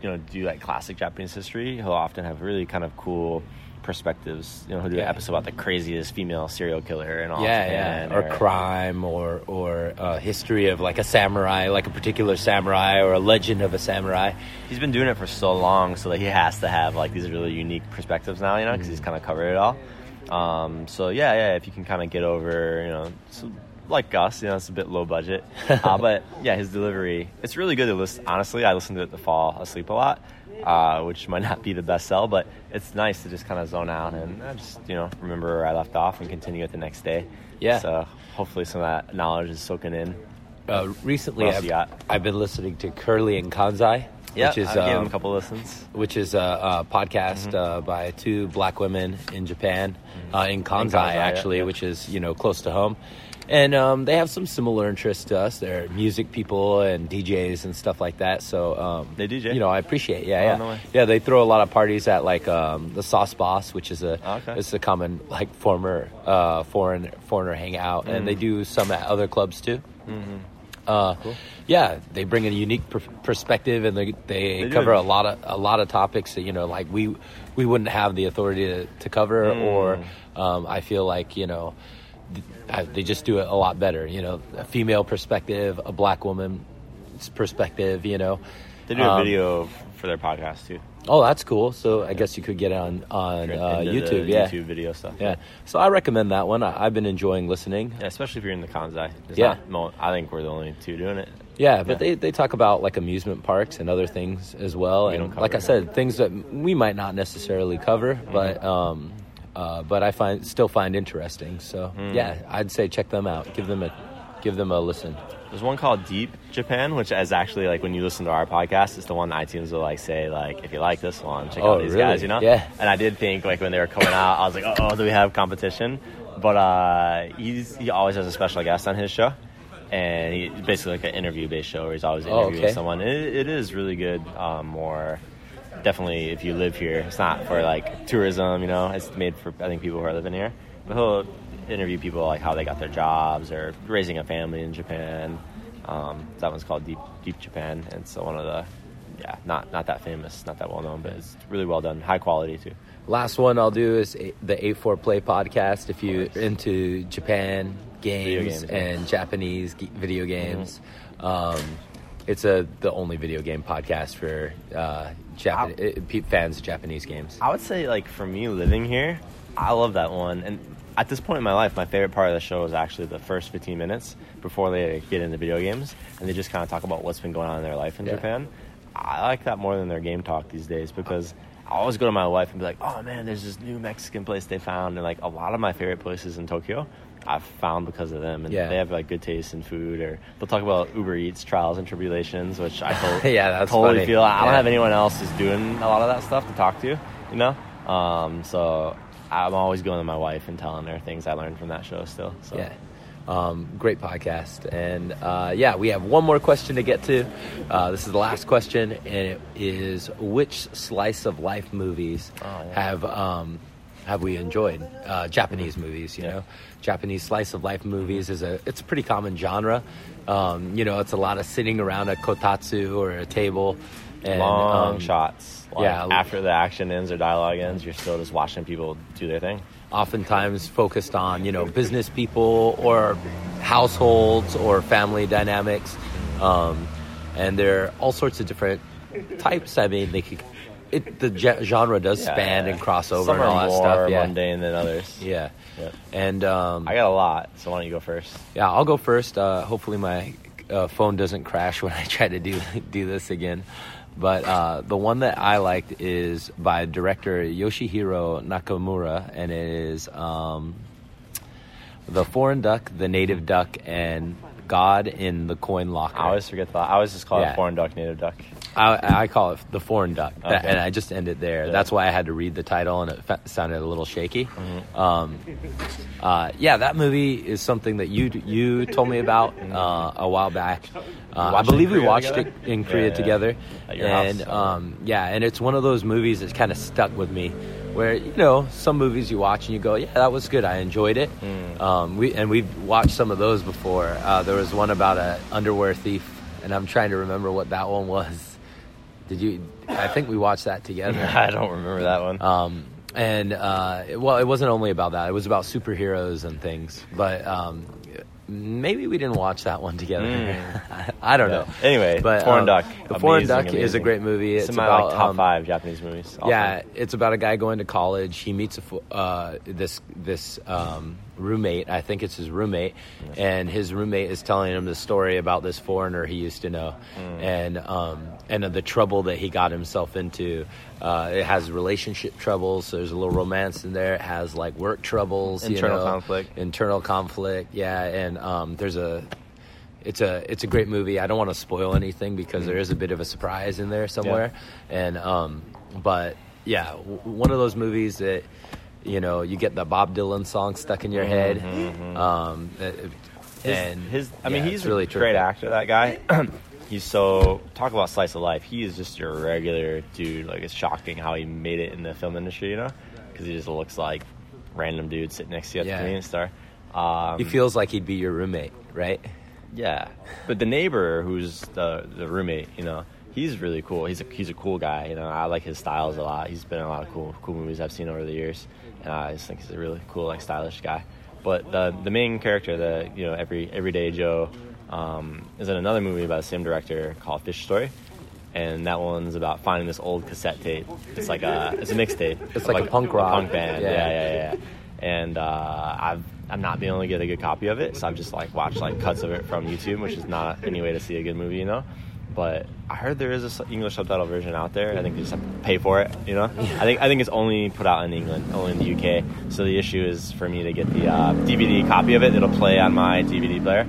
you know, do like classic Japanese history. He'll often have really kind of cool perspectives. You know, he'll do an episode about the craziest female serial killer and all. Yeah, Japan, yeah, or crime, or or uh, history of like a samurai, like a particular samurai, or a legend of a samurai. He's been doing it for so long, so that he has to have like these really unique perspectives now. You know, because Mm. he's kind of covered it all. Um, so yeah, yeah. If you can kind of get over, you know. Like Gus, you know, it's a bit low budget, [laughs] uh, but yeah, his delivery, it's really good to listen. Honestly, I listened to it to fall asleep a lot, uh, which might not be the best sell, but it's nice to just kind of zone out and uh, just you know remember where I left off and continue it the next day. Yeah. So hopefully some of that knowledge is soaking in. Uh, recently, I've? I've been listening to Curly and Kansai, Yeah, which is I gave him um, a couple listens. which is a, a podcast Mm-hmm. uh, by two black women in Japan, uh, in Kansai, Kansai, actually, yeah. which is you know close to home, and um, they have some similar interests to us. They're music people and DJs and stuff like that. So um, They DJ? You know, I appreciate. Yeah, Oh, yeah, no yeah. They throw a lot of parties at like um, the Sauce Boss, which is a Oh, okay. it's a common like former uh, foreign foreigner hangout, and Mm. they do some at other clubs too. Mm-hmm. Uh, Yeah, they bring a unique per- perspective, and they they, They do. cover a lot of a lot of topics that you know, like we we wouldn't have the authority to, to cover, Mm. or um, I feel like you know I- they just do it a lot better. You know, a female perspective, a black woman's perspective. You know, They do a Um, video for their podcast too. Oh, that's cool. So I guess you could get it on on uh, YouTube. Yeah, YouTube video stuff. yeah. So I recommend that one. I, I've been enjoying listening. Yeah, especially if you're in the Kansai. There's Yeah. not I think we're the only two doing it. Yeah, but Yeah. they, they talk about like amusement parks and other things as well. We and like I said, things that we might not necessarily cover, Mm-hmm. but um, uh, but I find still find interesting. So Mm. yeah, I'd say check them out. Give them a give them a listen. There's one called Deep Japan, which is actually like when you listen to our podcast, it's the one iTunes will like say like if you like this one, check Oh, out these really? guys, you know. Yeah. And I did think like when they were coming out, I was like, oh, do we have competition? But uh, he's he always has a special guest on his show, and he basically like an interview based show where he's always Oh, interviewing okay. someone. It, it is really good. Um, more definitely if you live here, it's not for like tourism, you know. It's made for I think people who are living here. But he'll interview people like how they got their jobs or raising a family in Japan. Um, that one's called Deep Deep Japan, and it's one of the yeah not not that famous, not that well known, but it's really well done, high quality too. Last one I'll do is the Eight Four Play podcast. If you're into Japan games, games, yeah. and Japanese video games, um, it's a the only video game podcast for uh, Japan uh, pe- fans of Japanese games. I would say like for me living here, I love that one. And at this point in my life, my favorite part of the show is actually the first 15 minutes before they get into video games, and they just kind of talk about what's been going on in their life in Yeah. Japan. I like that more than their game talk these days because I always go to my wife and be like, "Oh man, there's this new Mexican place they found," and like a lot of my favorite places in Tokyo. I've found because of them, and Yeah. they have like good taste in food, or they'll talk about Uber Eats trials and tribulations, which I to- [laughs] Yeah, that's totally funny. feel. I don't have anyone else who's doing a lot of that stuff to talk to, you know. Um, so I'm always going to my wife and telling her things I learned from that show. Still, so Yeah. Um, great podcast. And uh, yeah, we have one more question to get to. Uh, this is the last question, and it is which slice of life movies Oh, yeah. have um, have we enjoyed? Uh, Japanese movies, you Yeah. know, Japanese slice of life movies is a it's a pretty common genre. Um, you know, it's a lot of sitting around a kotatsu or a table. And, long um, shots. Like, yeah. after the action ends or dialogue ends, you're still just watching people do their thing. oftentimes focused on you know business people or households or family dynamics um, and there are all sorts of different types i mean they could it, the ge- genre does Yeah, span yeah. and cross over Some and all are that more stuff yeah mundane than others. [laughs] yeah and um, I got a lot, so why don't you go first? yeah i'll go first uh, hopefully my uh, phone doesn't crash [laughs] when i try to do do this again but uh, the one that i liked is by director yoshihiro nakamura and it is um, the foreign duck the native duck and god in the coin locker I always forget that. I always just call Yeah. it foreign duck, native duck. I, I call it the foreign duck, Okay. and I just ended there. Yeah. That's why I had to read the title, and it fa- sounded a little shaky. Mm-hmm. Um, uh, yeah, that movie is something that you you told me about uh, a while back. Uh, I it believe we watched together? it in Korea yeah. together, and um, yeah, and it's one of those movies that's kind of stuck with me. Where you know some movies you watch and you go, yeah, that was good, I enjoyed it. Mm. Um, we and we've watched some of those before. Uh, there was one about a underwear thief, and I'm trying to remember what that one was. Did you? I think we watched that [laughs] together. I don't remember that one. Um, and uh, well, it wasn't only about that. It was about superheroes and things. But um, maybe we didn't watch that one together. Mm. [laughs] I don't Yeah. know. Anyway, but Foreign um, Duck, The Foreign amazing, Duck is a great movie. It's It's my about like, top um, five Japanese movies. yeah, it's about a guy going to college. He meets a uh, this this um, roommate. I think it's his roommate, and his roommate is telling him the story about this foreigner he used to know, Mm. and um, and the trouble that he got himself into. Uh, it has relationship troubles. So there's a little romance in there. It has like work troubles, you Internal know, conflict. internal conflict. Yeah, and um, there's a. It's a it's a great movie. I don't want to spoil anything because there is a bit of a surprise in there somewhere, and um, but yeah, w- one of those movies that you know you get the Bob Dylan song stuck in your head, um, Mm-hmm, His, and his I mean, yeah, he's really a great actor. That guy. [clears throat] he's so talk about slice of life. He is just your regular dude. Like it's shocking how he made it in the film industry. You know, because he just looks like random dude sitting next to you at Yeah. the convenience store. Um, He feels like he'd be your roommate, right? Yeah, but the neighbor who's the the roommate, you know, he's really cool. He's a he's a cool guy. You know, I like his styles a lot. He's been in a lot of cool cool movies I've seen over the years, and I just think he's a really cool, like stylish guy. But the the main character, the you know every everyday Joe, um, is in another movie by the same director called Fish Story. And that one's about finding this old cassette tape. It's like a it's a mixtape. It's like a punk rock. punk band. Yeah. Yeah, yeah, yeah. And uh, I've I'm not being able to get a good copy of it, so I've just like watched like cuts of it from YouTube, which is not any way to see a good movie, you know. But I heard there is a English subtitle version out there. I think you just have to pay for it, you know. I think I think it's only put out in England, only in the UK. So the issue is for me to get the uh, DVD copy of it. It'll play on my DVD player.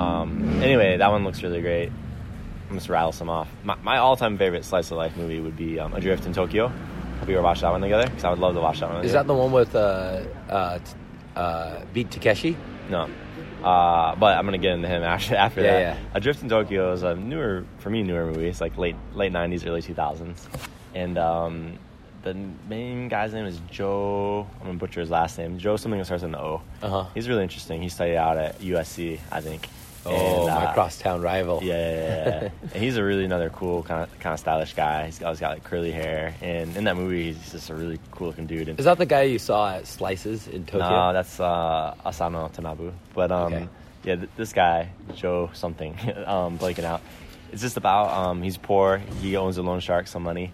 Um, anyway, that one looks really great. I'm just rattle some off. My, my all-time favorite slice of life movie would be um, Adrift in Tokyo. Have we ever watched that one together? Because I would love to watch that one. Is that the one with uh, uh, uh, Beat Takeshi? No. Uh, but I'm gonna get into him [laughs] after after Yeah, that. yeah. Adrift in Tokyo is a newer for me newer movie. It's like late late '90s, early 2000s, and um, the main guy's name is Joe. I'm gonna butcher his last name. Joe something that starts with an O. Uh-huh. He's really interesting. He studied out at USC, I think. Oh, And, my uh, crosstown rival. yeah, yeah, yeah, [laughs] yeah. he's a really another cool kind of kind of stylish guy. He's always got like curly hair, and in that movie, he's just a really cool looking dude. And Is that the guy you saw at Slices in Tokyo? no, that's uh, Asano Tadanobu. But um, Okay. yeah, th- this guy Joe something, [laughs] um, blanking out. It's just about um, he's poor. He owns a loan shark some money,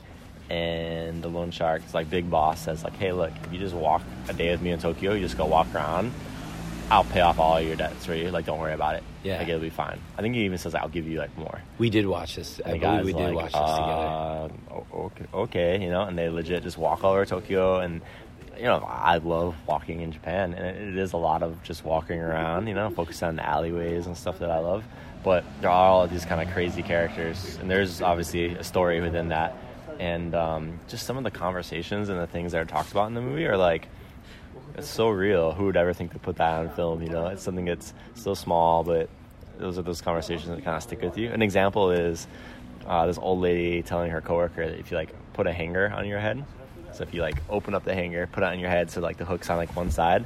and the loan shark's like big boss says like, hey, look, if you just walk a day with me in Tokyo, you just go walk around. I'll pay off all your debts for you. Like, don't worry about it. Yeah. like it'll be fine. I think he even says I'll give you like more. we did watch this. I believe we did like, watch this together. uh, o- okay, okay, you know, and they legit just walk all over Tokyo, and you know, I love walking in Japan, and it, it is a lot of just walking around, you know, focus on the alleyways and stuff that I love. But there are all these kind of crazy characters, and there's obviously a story within that, and um, just some of the conversations and the things that are talked about in the movie are like. It's so real. Who would ever think to put that on film? You know, it's something that's so small, but those are those conversations that kind of stick with you. An example is uh, this old lady telling her coworker that if you like put a hanger on your head, so if you like open up the hanger, put it on your head, so like the hook's on like one side.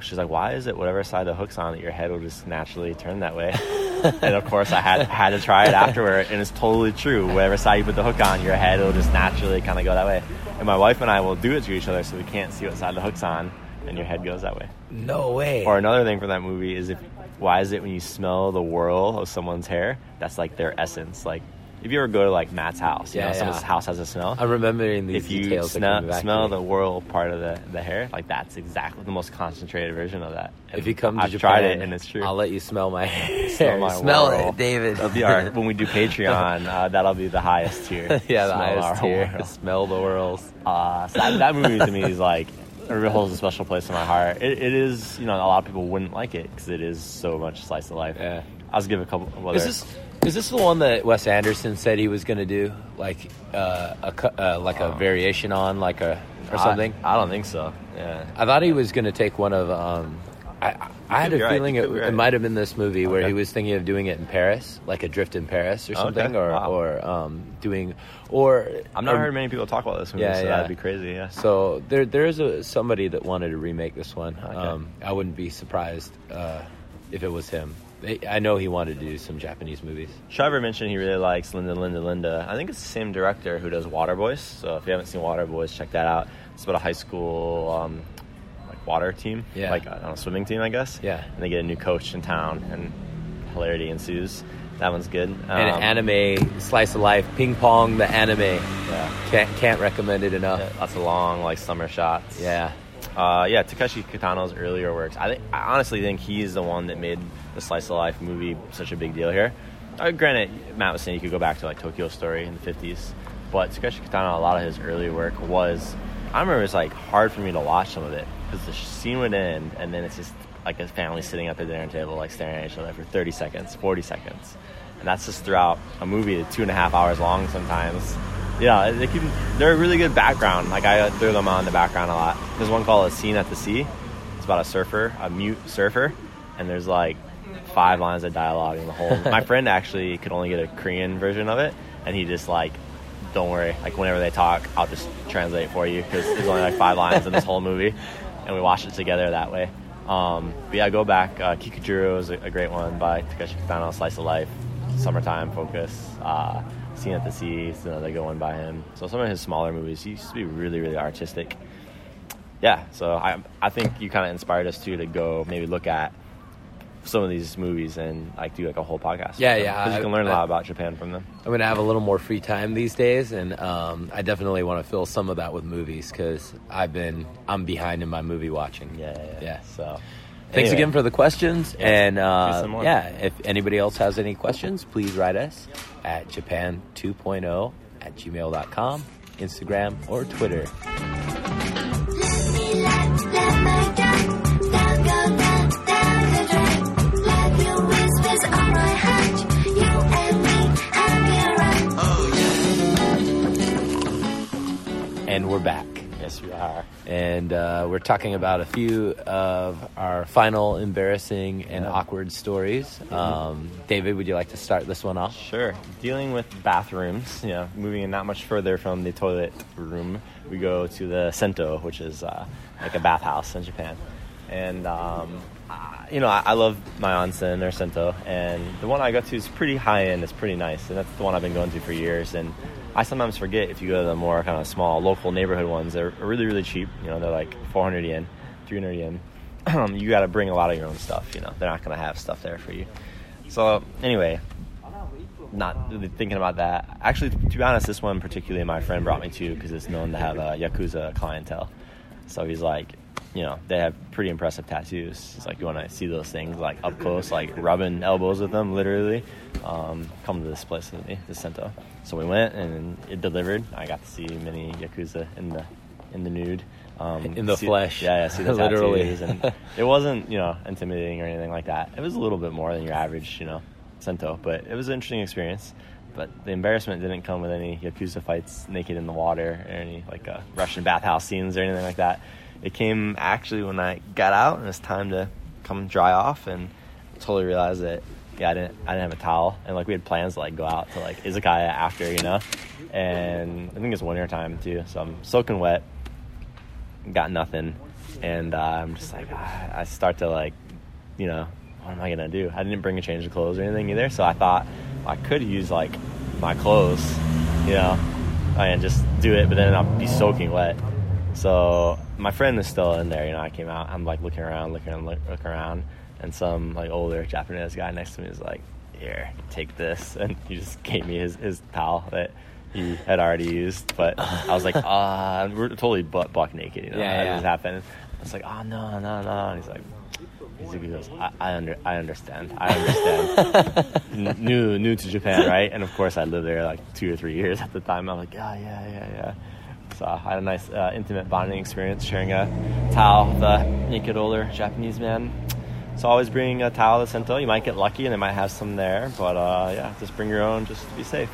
She's like, why is it whatever side the hook's on that your head will just naturally turn that way? [laughs] and of course, I had had to try it afterward, and it's totally true. Whatever side you put the hook on, your head will just naturally kind of go that way. And my wife and I will do it to each other, so we can't see what side the hook's on, and your head goes that way. no way. Or another thing from that movie is if why is it when you smell the whirl of someone's hair, that's like their essence. Like if you ever go to like Matt's house, you Yeah, know, someone's house has a smell. I'm remembering these if you details. smell, come back smell the whirl part of the, the hair, like that's exactly the most concentrated version of that. If you come to I've Japan, tried it and it's true. I'll let you smell my [laughs] hair. Smell my [laughs] smell it, David. That'll be our, [laughs] when we do Patreon, uh, that'll be the highest tier. yeah, the Smell highest tier. whirl. Smell the whirls. Uh, so that, that movie to me is like it holds a special place in my heart. It, it is, you know, a lot of people wouldn't like it because it is so much slice of life. Yeah. I'll just give a couple. Well, Is this is this the one that Wes Anderson said he was going to do, like uh, a uh, like a variation on, like a or something? I, I don't think so. Yeah. I thought he was going to take one of. Um, I, I had a right. feeling it, could it might have been this movie where he was thinking of doing it in Paris, like Adrift in Paris or Okay. something, or Wow. or um, doing or I've not or- heard many people talk about this movie, Yeah, so yeah. that'd be crazy. Yeah. So there there is a somebody that wanted to remake this one. Okay. Um, I wouldn't be surprised uh, if it was him. I know he wanted to do some Japanese movies. Trevor mentioned he really likes Linda, Linda, Linda. I think it's the same director who does Water Boys. So if you haven't seen Water Boys, check that out. It's about a high school um, water team, Yeah. like on don't swimming team, I guess. Yeah. And they get a new coach in town, and hilarity ensues. That one's good. Um, and anime slice of life, ping pong, the anime. Yeah. Can't can't recommend it enough. yeah, lots of long like summer shots. Yeah. Uh, yeah, Takeshi Kitano's earlier works. I think I honestly think he's the one that made the slice of life movie such a big deal here. Uh, granted, Matt was saying you could go back to like Tokyo Story in the '50s, but Takeshi Kitano, a lot of his earlier work was. I remember it was like hard for me to watch some of it because the scene would end and then it's just like a family sitting at the dinner table like staring at each other for 30 seconds, 40 seconds, and that's just throughout a movie that's two and a half hours long sometimes. Yeah, they can. They're a really good background. Like I throw them on in the background a lot. There's one called "A Scene at the Sea." It's about a surfer, a mute surfer, and there's like five lines of dialogue in the whole. [laughs] My friend actually could only get a Korean version of it, and he just like, don't worry. Like whenever they talk, I'll just translate for you because there's only like five lines in this whole movie, and we watched it together that way. Um, but yeah, go back. Uh, Kikujiro is a, a great one by Takeshi Kitano, Slice of Life, summertime focus. Uh, Scene at the Sea is another good one by him. So some of his smaller movies, he used to be really, really artistic. Yeah, so I I think you kind of inspired us too to go maybe look at some of these movies and like do like a whole podcast. Yeah, yeah, Because you can learn a I- lot about Japan from them. I'm gonna have a little more free time these days, and um, I definitely want to fill some of that with movies because I've been I'm behind in my movie watching. Yeah, yeah. Yeah. So Thanks anyway. again for the questions, Yeah, and uh, yeah, if anybody else has any questions, please write us at Japan 2.0 at gmail.com, Instagram or Twitter. And we're back. Yes, we are. And uh, we're talking about a few of our final embarrassing and awkward stories. Um, David, would you like to start this one off? Sure. Dealing with bathrooms, yeah, moving not much further from the toilet room, we go to the sento, which is uh, like a bathhouse in Japan. And, um, uh, you know, I, I love my onsen or Sento, and the one I go to is pretty high end, it's pretty nice, and that's the one I've been going to for years. And I sometimes forget if you go to the more kind of small local neighborhood ones, they're really, really cheap. You know, they're like 400 yen, 300 yen. [clears throat] you got to bring a lot of your own stuff, you know, they're not going to have stuff there for you. So, anyway, not really thinking about that. Actually, to be honest, this one particularly my friend brought me to because it's known to have a yakuza clientele. So he's like, you know, they have pretty impressive tattoos. It's like you want to see those things like up close, like rubbing elbows with them, literally. Um, come to this place with me, the Sento. So we went and it delivered. I got to see many yakuza in the in the nude. Um, In the see- flesh. Yeah, yeah, see [laughs] the Literally. tattoos, and [laughs] it wasn't you know intimidating or anything like that. It was a little bit more than your average, you know, Sento, but it was an interesting experience. But the embarrassment didn't come with any yakuza fights naked in the water or any like uh, Russian bathhouse scenes or anything like that. It came actually when I got out and it's time to come dry off, and totally realized that yeah, I didn't I didn't have a towel, and like we had plans to like go out to like izakaya after, you know, and I think it's winter time too, so I'm soaking wet got nothing, and uh, I'm just like ah, I start to like, you know, what am I gonna do? I didn't bring a change of clothes or anything either, so I thought I could use like my clothes, you know, and just do it, but then I'll be soaking wet. So my friend is still in there, you know. I came out, I'm like looking around, looking around, look, looking around, and some like older Japanese guy next to me is like, "Here, take this," [laughs] and he just gave me his his towel that he had already used. But I was like, [laughs] ah, we're totally butt buck naked, you know. Yeah, that yeah. just happened. I was like, oh no, no, no. And he's like, he's like, he goes, I, I under, I understand, I understand. [laughs] N- new, new to Japan, right? And of course, I lived there like two or three years at the time. I'm like, yeah, yeah, yeah, yeah. So I had a nice, uh, intimate bonding experience sharing a towel with a naked older Japanese man. So always bring a towel to Sento. You might get lucky and they might have some there, but uh, yeah, just bring your own just to be safe.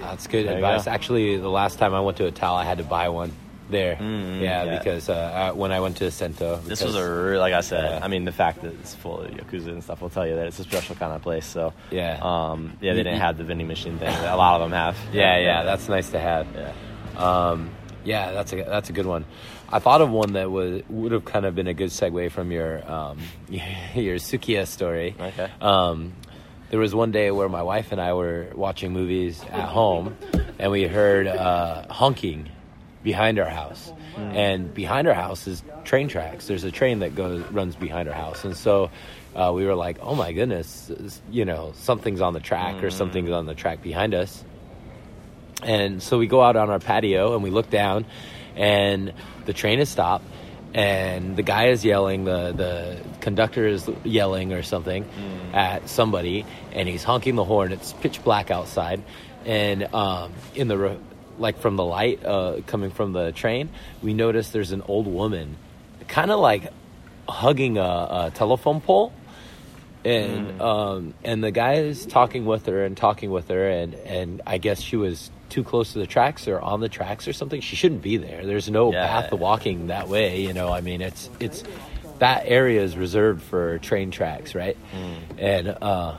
That's good There advice. go. Actually, the last time I went to a towel, I had to buy one there. Mm, yeah, yeah. because uh, I, when I went to Sento, This was a like I said. Yeah. I mean, the fact that it's full of yakuza and stuff will tell you that it's a special kind of place. So Yeah. um, yeah, they didn't have the vending machine thing. that A lot of them have. yeah, yeah, that's nice to have. yeah. Um, yeah, that's a that's a good one. I thought of one that was would have kind of been a good segue from your um, [laughs] your Sukiya story. Okay. Um, there was one day where my wife and I were watching movies at home, and we heard uh, honking behind our house. And behind our house is train tracks. There's a train that goes runs behind our house, and so uh, we were like, "Oh my goodness, you know, something's on the track or something's on the track behind us." And so we go out on our patio and we look down, and the train is stopped, and the guy is yelling, the the conductor is yelling or something at somebody, and he's honking the horn. It's pitch black outside, and um, in the re- like from the light uh, coming from the train, we notice there's an old woman, kind of like hugging a, a telephone pole. And um, and the guy is talking with her and talking with her and and I guess she was too close to the tracks or on the tracks or something. She shouldn't be there. There's no Yeah. path to walking that way. You know, I mean, it's it's that area is reserved for train tracks, right? And uh,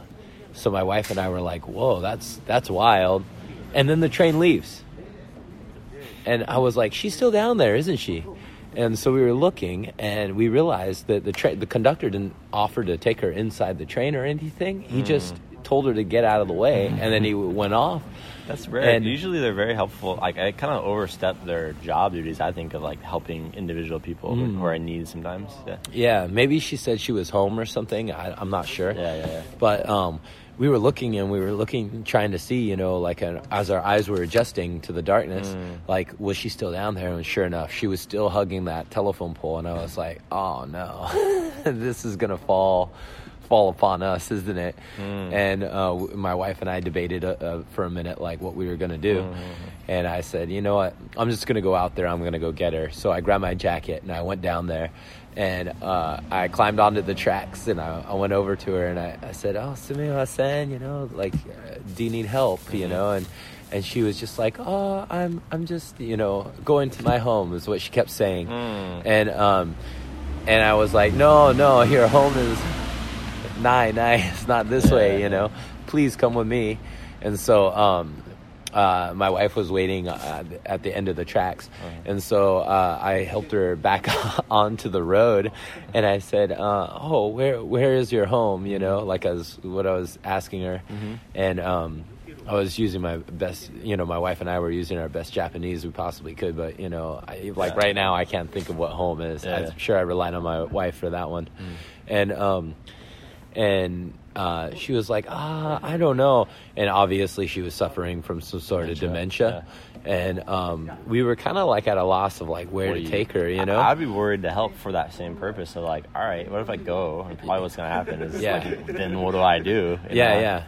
so my wife and I were like, "Whoa, that's that's wild," and then the train leaves. And I was like, she's still down there, isn't she? And so we were looking, and we realized that the tra- the conductor didn't offer to take her inside the train or anything. He just told her to get out of the way, and then he went off. That's rare. And- Usually they're very helpful. Like I kind of overstep their job duties. I think of like helping individual people who- who are in need sometimes. Yeah. Yeah, maybe she said she was home or something. I, I'm not sure. Yeah, yeah, yeah. But um, we were looking and we were looking, trying to see, you know, like uh as our eyes were adjusting to the darkness, Mm. like was she still down there? And sure enough, she was still hugging that telephone pole. And I was like, oh no, [laughs] this is gonna fall. Fall upon us, isn't it? Mm. And uh, my wife and I debated uh, uh, for a minute, like what we were gonna do. Mm-hmm. And I said, you know what? I'm just gonna go out there. I'm gonna go get her. So I grabbed my jacket and I went down there, and uh, I climbed onto the tracks and I, I went over to her and I, I said, "Oh, Sumiwa-san, you know, like, uh, do you need help? You know?" And and she was just like, "Oh, I'm I'm just you know going to my home," is what she kept saying, and um, and I was like, "No, no, your home is nine, [laughs] nine. It's not this way, you know. Please come with me." And so um, uh, my wife was waiting uh, at the end of the tracks, and so uh, I helped her back [laughs] onto the road, and I said, uh, "Oh, where where is your home?" You know, like I was what I was asking her, and um, I was using my best. You know, my wife and I were using our best Japanese we possibly could, but you know, I, like Yeah. right now, I can't think of what home is. Yeah. I'm sure I relied on my wife for that one, and um, and uh, she was like, ah, I don't know. And obviously, she was suffering from some sort of dementia. And um, we were kind of like at a loss of like where What to you- take her, you know? I- I'd be worried to help for that same purpose. So like, all right, what if I go? And probably what's gonna happen is Yeah. like, then what do I do? You yeah, know? yeah.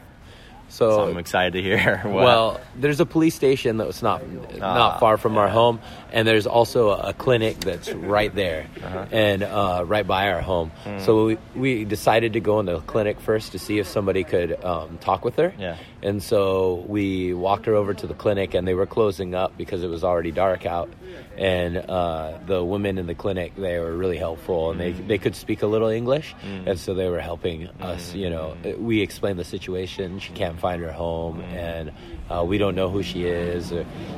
So So, I'm excited to hear. [laughs] Well, there's a police station that's not not Ah, far from our home, and there's also a, a clinic that's right there, Uh-huh. and uh, right by our home. Hmm. So we we decided to go in the clinic first to see if somebody could um, talk with her. Yeah. And so we walked her over to the clinic, and they were closing up because it was already dark out. And uh, the women in the clinic, they were really helpful, and they they could speak a little English, and so they were helping us. You know, we explained the situation. She can't find her home, and uh, we don't know who she is.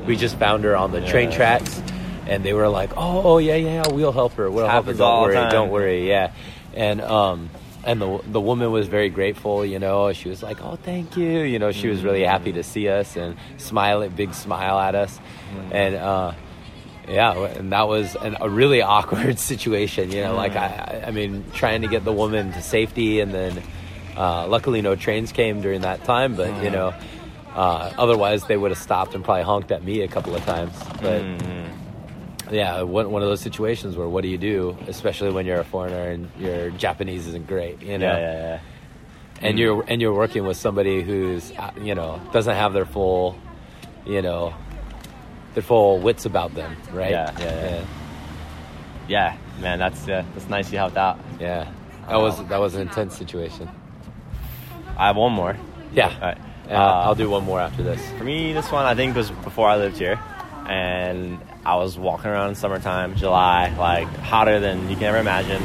We just found her on the train tracks, and they were like, "Oh, oh yeah, yeah, we'll help her. We'll help her. Don't worry, time. don't worry." Yeah, and um, and the the woman was very grateful. You know, she was like, "Oh, thank you." You know, she was really happy to see us and smile a big smile at us, and. uh yeah, and that was an, a really [laughs] awkward situation. You know, like I, I I mean, trying to get the woman to safety, and then uh, luckily no trains came during that time. But you know, uh, otherwise they would have stopped and probably honked at me a couple of times. But yeah, one, one of those situations where what do you do, especially when you're a foreigner and your Japanese isn't great. You know, yeah, yeah, yeah. and you're and you're working with somebody who's uh, you know doesn't have their full, you know. Their full wits about them, right? Yeah, yeah, yeah. Yeah, man, that's uh, that's nice you helped out. Yeah, that was that was an intense situation. I have one more. Yeah, All right. Yeah, Uh, I'll do one more after this. For me, this one I think was before I lived here, and I was walking around in summertime, July, like hotter than you can ever imagine.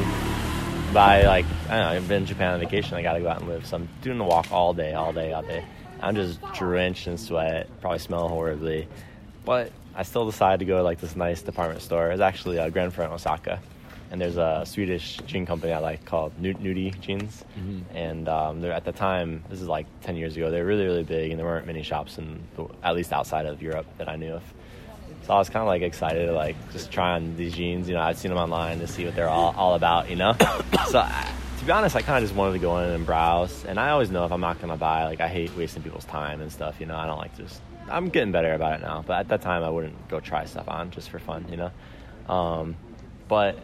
By like I don't know, I've been in Japan on vacation. I got to go out and live, so I'm doing the walk all day, all day, all day. I'm just drenched in sweat, probably smell horribly, but I still decided to go to like this nice department store. It's actually a Grand Front Osaka, and there's a Swedish jean company I like called Nu- Nudie Jeans, and um, they're at the time this is like 10 years ago. They're really really big, and there weren't many shops in the, at least outside of Europe that I knew of. So I was kind of like excited to like just try on these jeans. You know, I'd seen them online to see what they're all, all about. You know, [coughs] so I, to be honest, I kind of just wanted to go in and browse. And I always know if I'm not gonna buy, like I hate wasting people's time and stuff. You know, I don't like just. I'm getting better about it now, but at that time I wouldn't go try stuff on just for fun. You know, um, but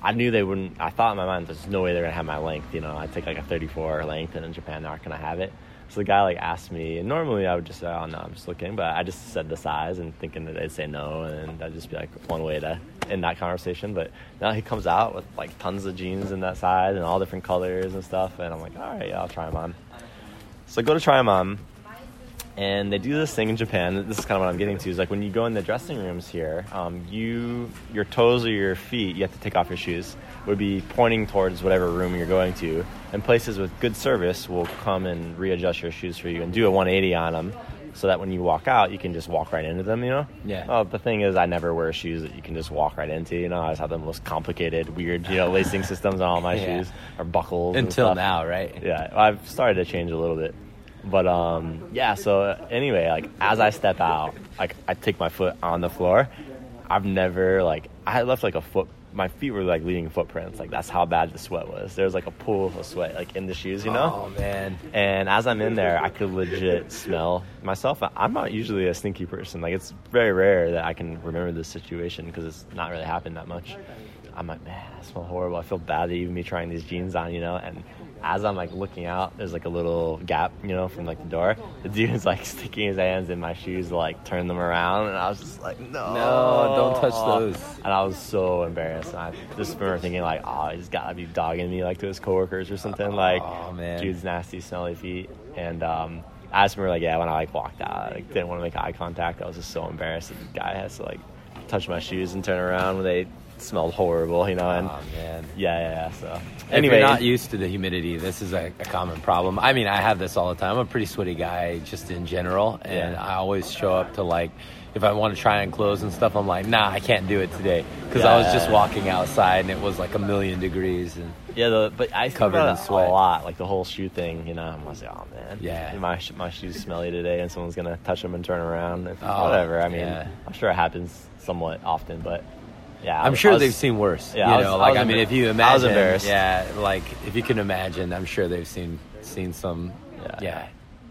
I knew they wouldn't. I thought in my mind, there's no way they're gonna have my length. You know, I take like a 34 length, and in Japan, they're not gonna have it. So the guy like asked me, and normally I would just say, "Oh no, I'm just looking," but I just said the size and thinking that they'd say no, and that'd just be like one way to end that conversation. But now he comes out with like tons of jeans in that size and all different colors and stuff, and I'm like, "All right, yeah, I'll try them on." So I go to try them on, and they do this thing in Japan. This is kind of what I'm getting to. Is like when you go in the dressing rooms here, um, you your toes or your feet, you have to take off your shoes. Would be pointing towards whatever room you're going to, and places with good service will come and readjust your shoes for you and do a 180 on them, so that when you walk out, you can just walk right into them. You know. Yeah. Well, the thing is, I never wear shoes that you can just walk right into. You know, I just have the most complicated, weird, you know, lacing systems on all my [laughs] Yeah. shoes or buckles and Until now, right? yeah i've started to change a little bit but um yeah so anyway like as i step out like i take my foot on the floor i've never like i had left like a foot my feet were like leaving footprints like that's how bad the sweat was there was like a pool of sweat like in the shoes you know Oh man. and as I'm in there, I could legit smell myself. I'm not usually a stinky person. Like it's very rare that I can remember this situation because it's not really happened that much. I'm like, man, I smell horrible. I feel bad that even me trying these jeans on, you know. And as I'm like looking out, there's like a little gap, you know, from like the door. The dude is like [laughs] sticking his hands in my shoes to like turn them around, and I was just like, no, No, don't touch those. And I was so embarrassed. And I just remember thinking like, oh, he's gotta be dogging me like to his coworkers or something. Like, Oh, man. dude's nasty, smelly feet. And um, I just remember like yeah when I like walked out, I like, didn't want to make eye contact. I was just so embarrassed that the guy has to like touch my shoes and turn around when they smelled horrible, you know. And Oh man. yeah, yeah, yeah. So If anyway, you're not used to the humidity, this is a, a common problem. I mean, I have this all the time. I'm a pretty sweaty guy just in general, and Yeah. I always show up to like, if I want to try on clothes and stuff, I'm like, nah, I can't do it today because I was just walking outside and it was like a million degrees, and Yeah, the, but I Covered in sweat. a lot, like the whole shoe thing. You know, I'm like, oh man, Yeah. my my shoes smelly today, and someone's gonna touch them and turn around. And Oh, whatever. I mean, yeah. I'm sure it happens somewhat often, but yeah, I I'm was- sure was- they've seen worse. Yeah, you I was- know, I like I mean, if you I imagine, was embarrassed. yeah, like if you can imagine, I'm sure they've seen seen some, Yeah. yeah,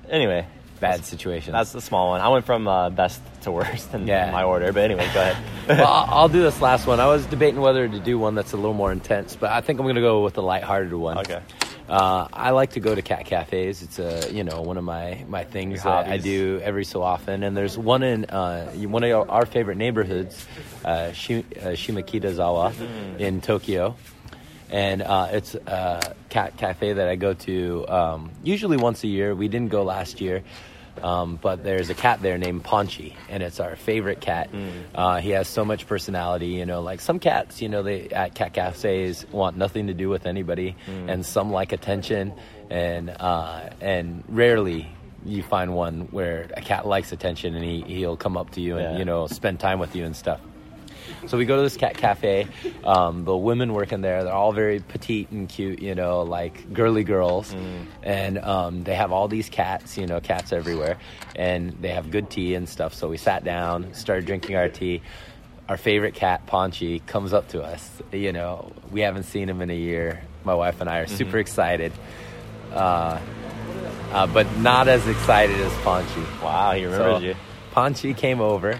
Anyway, bad situation. that's the small one. I went from uh, best to worst in Yeah. my order, but anyway, go ahead. [laughs] well, I'll I'll do this last one. I was debating whether to do one that's a little more intense, but I think I'm going to go with the lighthearted one. Okay. Uh, I like to go to cat cafes. It's a you know one of my my things that I do every so often. And there's one in uh, one of our- favorite neighborhoods, uh, Shi- uh, Shimokitazawa, Mm-hmm. in Tokyo. And uh, it's a cat cafe that I go to um, usually once a year. We didn't go last year. Um, but there's a cat there named Ponchi, and it's our favorite cat. Mm. Uh, he has so much personality, you know. Like some cats, you know, they at cat cafes want nothing to do with anybody, Mm. and some like attention, and uh, and rarely you find one where a cat likes attention and he he'll come up to you and Yeah. you know spend time with you and stuff. So we go to this cat cafe. Um, the women working there, they're all very petite and cute, you know, like girly girls. And um, they have all these cats, you know, cats everywhere. And they have good tea and stuff. So we sat down, started drinking our tea. Our favorite cat, Ponchi, comes up to us. You know, we haven't seen him in a year. My wife and I are super excited. Uh, uh, but not as excited as Ponchi. wow, he remembers So, you. Ponchi came over.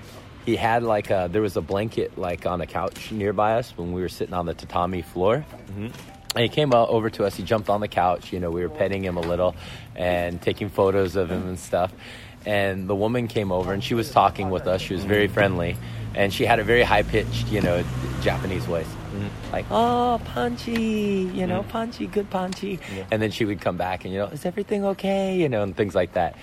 He had like a, there was a blanket like on a couch nearby us when we were sitting on the tatami floor. Mm-hmm. And he came out over to us. He jumped on the couch. You know, we were petting him a little and taking photos of him and stuff. And the woman came over and she was talking with us. She was very friendly, and she had a very high pitched, you know, Japanese voice, like "Oh, Panchi, you know, Panchi, good Panchi." And then she would come back and you know, "Is everything okay?" You know, and things like that.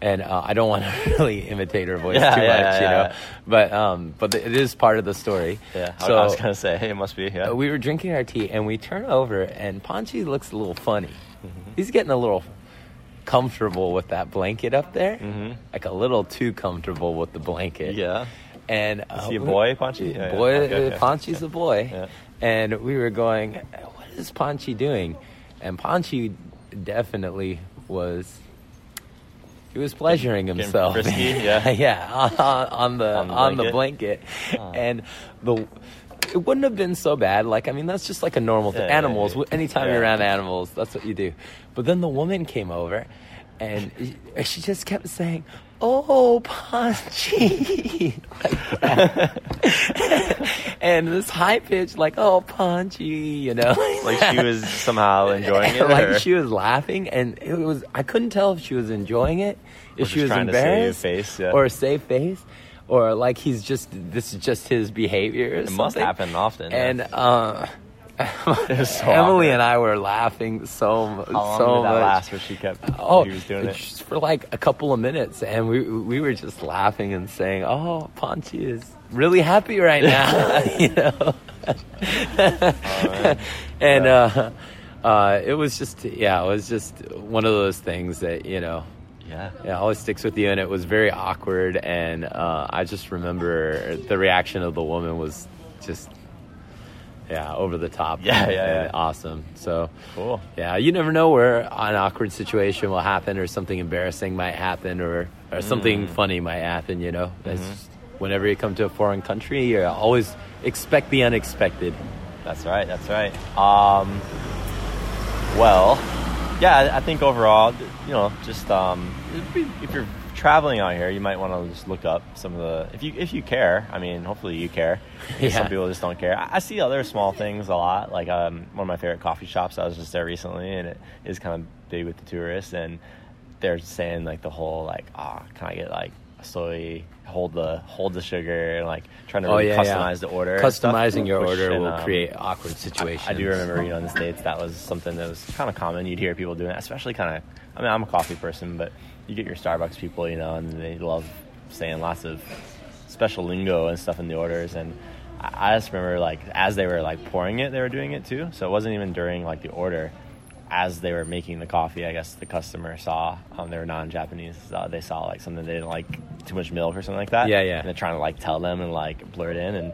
And uh, I don't want to [laughs] really imitate her voice Yeah, too yeah, much, yeah, you know, but um, but it is part of the story. Yeah, I- So I was gonna say hey, it must be. Yeah. uh, we were drinking our tea and we turn over and Panchi looks a little funny. Mm-hmm. He's getting a little comfortable with that blanket up there, Mhm. like a little too comfortable with the blanket. yeah. And uh, he a boy, Panchi? Yeah, yeah. Boy, Okay, uh, yeah. Panchi's a boy. Yeah. And we were going, what is Panchi doing? And Panchi definitely was. He was pleasuring himself. frisky, [laughs] yeah. yeah, on, on the On on the the blanket. blanket, Oh. and the. It wouldn't have been so bad. Like I mean, that's just like a normal thing. Yeah, animals. yeah. Anytime Yeah. you're around animals, that's what you do. But then the woman came over, and she just kept saying, "Oh, Punchy," like and this high pitch, like "Oh, Punchy," you know, Like she was somehow enjoying it. like or- she was laughing, and it was. I couldn't tell if she was enjoying it, Or if she was embarrassed, face, yeah. or a safe face, or like he's just this is just his behavior. Or It must happen often. yeah. And uh, was so [laughs] Emily awkward. and I were laughing so How long so did that much. last? Where she kept. Oh, he was doing it. for like a couple of minutes, and we we were just laughing and saying, "Oh, Ponchi is really happy right [laughs] now," [laughs] you know. and uh, uh, it was just, yeah, it was just one of those things that you know, Yeah. it always sticks with you, and it was very awkward. And uh, I just remember the reaction of the woman was just, yeah, over the top. Yeah, yeah, yeah. awesome. So. Cool. Yeah, you never know where an awkward situation will happen, or something embarrassing might happen, or or something Mm. funny might happen. You know, Mm-hmm. just- whenever you come to a foreign country, you always expect the unexpected. That's right. That's right. Um, well, yeah, I- I think overall, you know, just um, if you're traveling out here, you might want to just look up some of the if you if you care. I mean, hopefully you care. [laughs] Yeah. Some people just don't care. I, I see other small things a lot. Like um, one of my favorite coffee shops. I was just there recently, and it is kind of big with the tourists, and they're saying like the whole like, ah, can I get like a soy? Hold the hold the sugar and like trying to really customize the order. stuff, Customizing your which, order and, will um, create awkward situations. I do remember, you know, in the states that was something that was kind of common. You'd hear people doing it, especially kind of. I mean, I'm a coffee person, but you get your Starbucks people, you know, and they love saying lots of special lingo and stuff in the orders. And I, I just remember like as they were like pouring it, they were doing it too. So it wasn't even during like the order. As they were making the coffee, I guess the customer saw um, they were non-Japanese. Uh, they saw like something they didn't like too much milk or something like that. Yeah, yeah. And they're trying to like tell them and like blur it in, and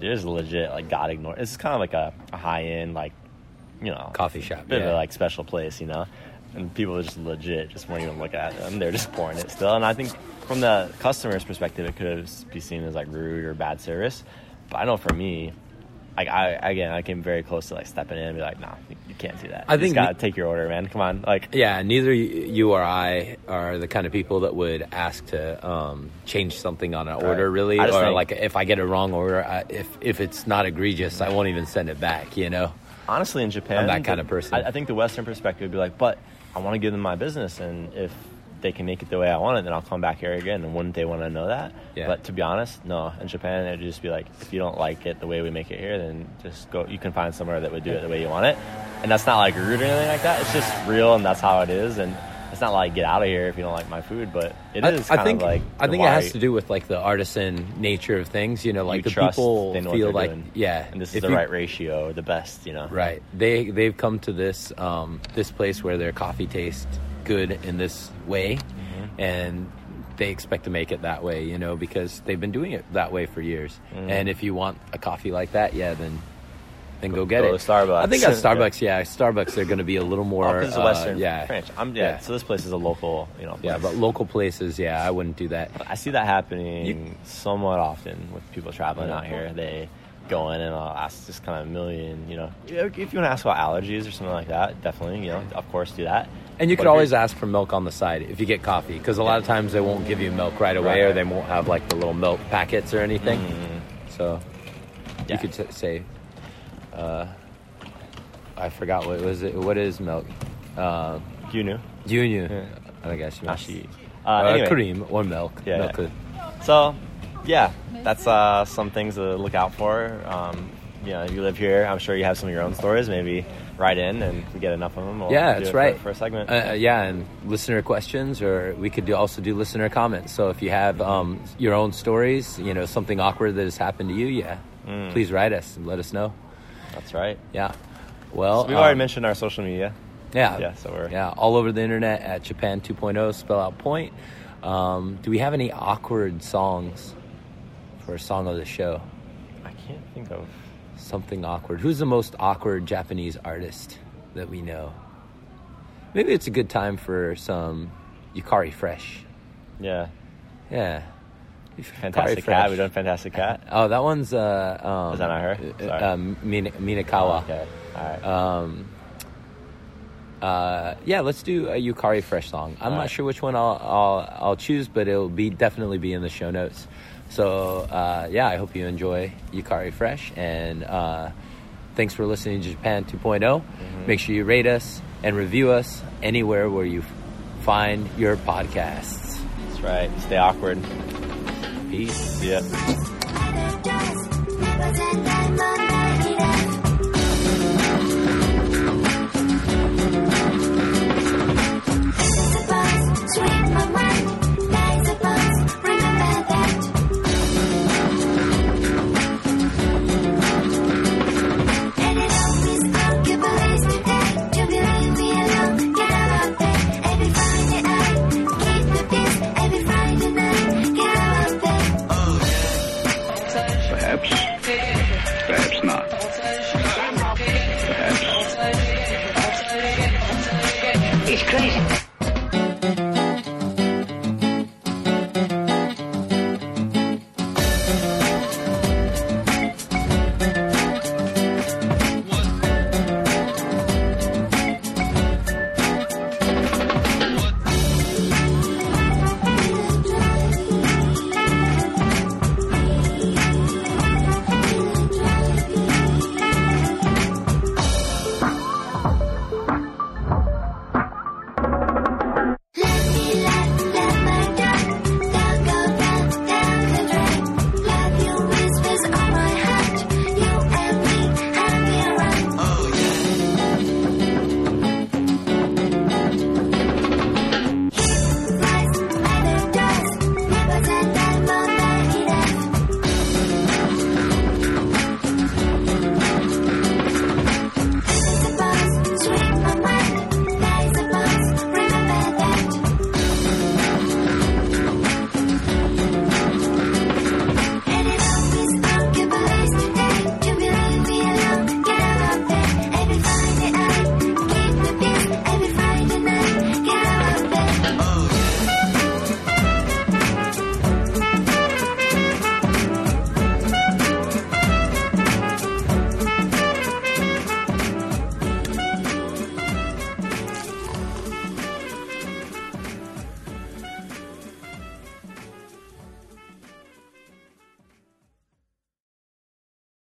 there's legit like got ignored. It's kind of like a, a high-end like you know Coffee shop, bit of a like special place, you know. And people are just legit just won't even look at them. They're just pouring it still. And I think from the customer's perspective, it could be seen as like rude or bad service. But I know for me, like I again, I came very close to like stepping in and be like, "Nah, you- can't do that. I you think gotta the- take your order, man. Come on, like." Yeah, neither you or I are the kind of people that would ask to um, change something on an order, really. Or think- like if I get a wrong order, I, if if it's not egregious, I won't even send it back. You know. honestly in Japan, I'm that kind the- of person. I, I think the Western perspective would be like, but I want to give them my business, and if they can make it the way I want it, then I'll come back here again. And wouldn't they want to know that? Yeah. But to be honest, no. In Japan, it'd just be like, if you don't like it the way we make it here, then just go. You can find somewhere that would do it the way you want it, and that's not like rude or anything like that. It's just real, and that's how it is. And it's not like get out of here if you don't like my food, but it I, is I think of like I think it has to do with like the artisan nature of things. You know, like you the trust people feel like doing. yeah, and this is the you- right ratio, the best, you know. Right. They they've come to this um, this place where their coffee tastes good in this way, Mm-hmm. and they expect to make it that way. You know, because they've been doing it that way for years. Mm-hmm. And if you want a coffee like that, yeah, then then go, get go it. to Starbucks. I think at [laughs] Starbucks, yeah, Starbucks they're going to be a little more. Oh, it's a uh, Western yeah, French. I'm yeah, Yeah. So this place is a local, you know. yeah, but local places, yeah, I wouldn't do that. I see that happening somewhat often with people traveling out here. They go in and I'll ask just kind of a million, you know, if you want to ask about allergies or something like that, definitely, you know, of course, do that. And you But could always ask for milk on the side if you get coffee, because a lot of times they won't give you milk right away, Right. or they won't have like the little milk packets or anything. So Yeah. you could t- say, uh, I forgot what was it. What is milk? Uh. Junior. Yeah. I guess. Ashi. Uh, Uh, anyway, cream or milk. Yeah, milk. yeah. So, yeah, that's uh, some things to look out for. Um, you know, if you live here, I'm sure you have some of your own stories. Maybe write in, and if we get enough of them, we'll Yeah, that's it for- right. For, a segment. Uh, yeah, and listener questions, or we could do, also do listener comments. So if you have um, your own stories, you know, something awkward that has happened to you, yeah, Mm. please write us and let us know. That's right. Yeah. Well, So we've already um, mentioned our social media. Yeah. Yeah, so we're- yeah all over the internet at Japan 2.0 spell out point. Um, do we have any awkward songs for a song of the show? I can't think of. Something awkward. Who's the most awkward Japanese artist that we know? Maybe it's a good time for some Yukari Fresh. Yeah, Yeah. Fantastic Cat. We Fresh. done Fantastic Cat. [laughs] Oh, that one's uh, um, Is that not her? uh, Sorry. Um, Mina- Minakawa. Okay. All right. Um, uh, yeah, let's do a Yukari Fresh song. I'm All not right. sure which one I'll, I'll I'll choose, but it'll be definitely be in the show notes. So uh, yeah, I hope you enjoy Yukari Fresh, and uh, thanks for listening to Japan 2.0. Mm-hmm. Make sure you rate us and review us anywhere where you find your podcasts. That's right. Stay awkward. Peace. See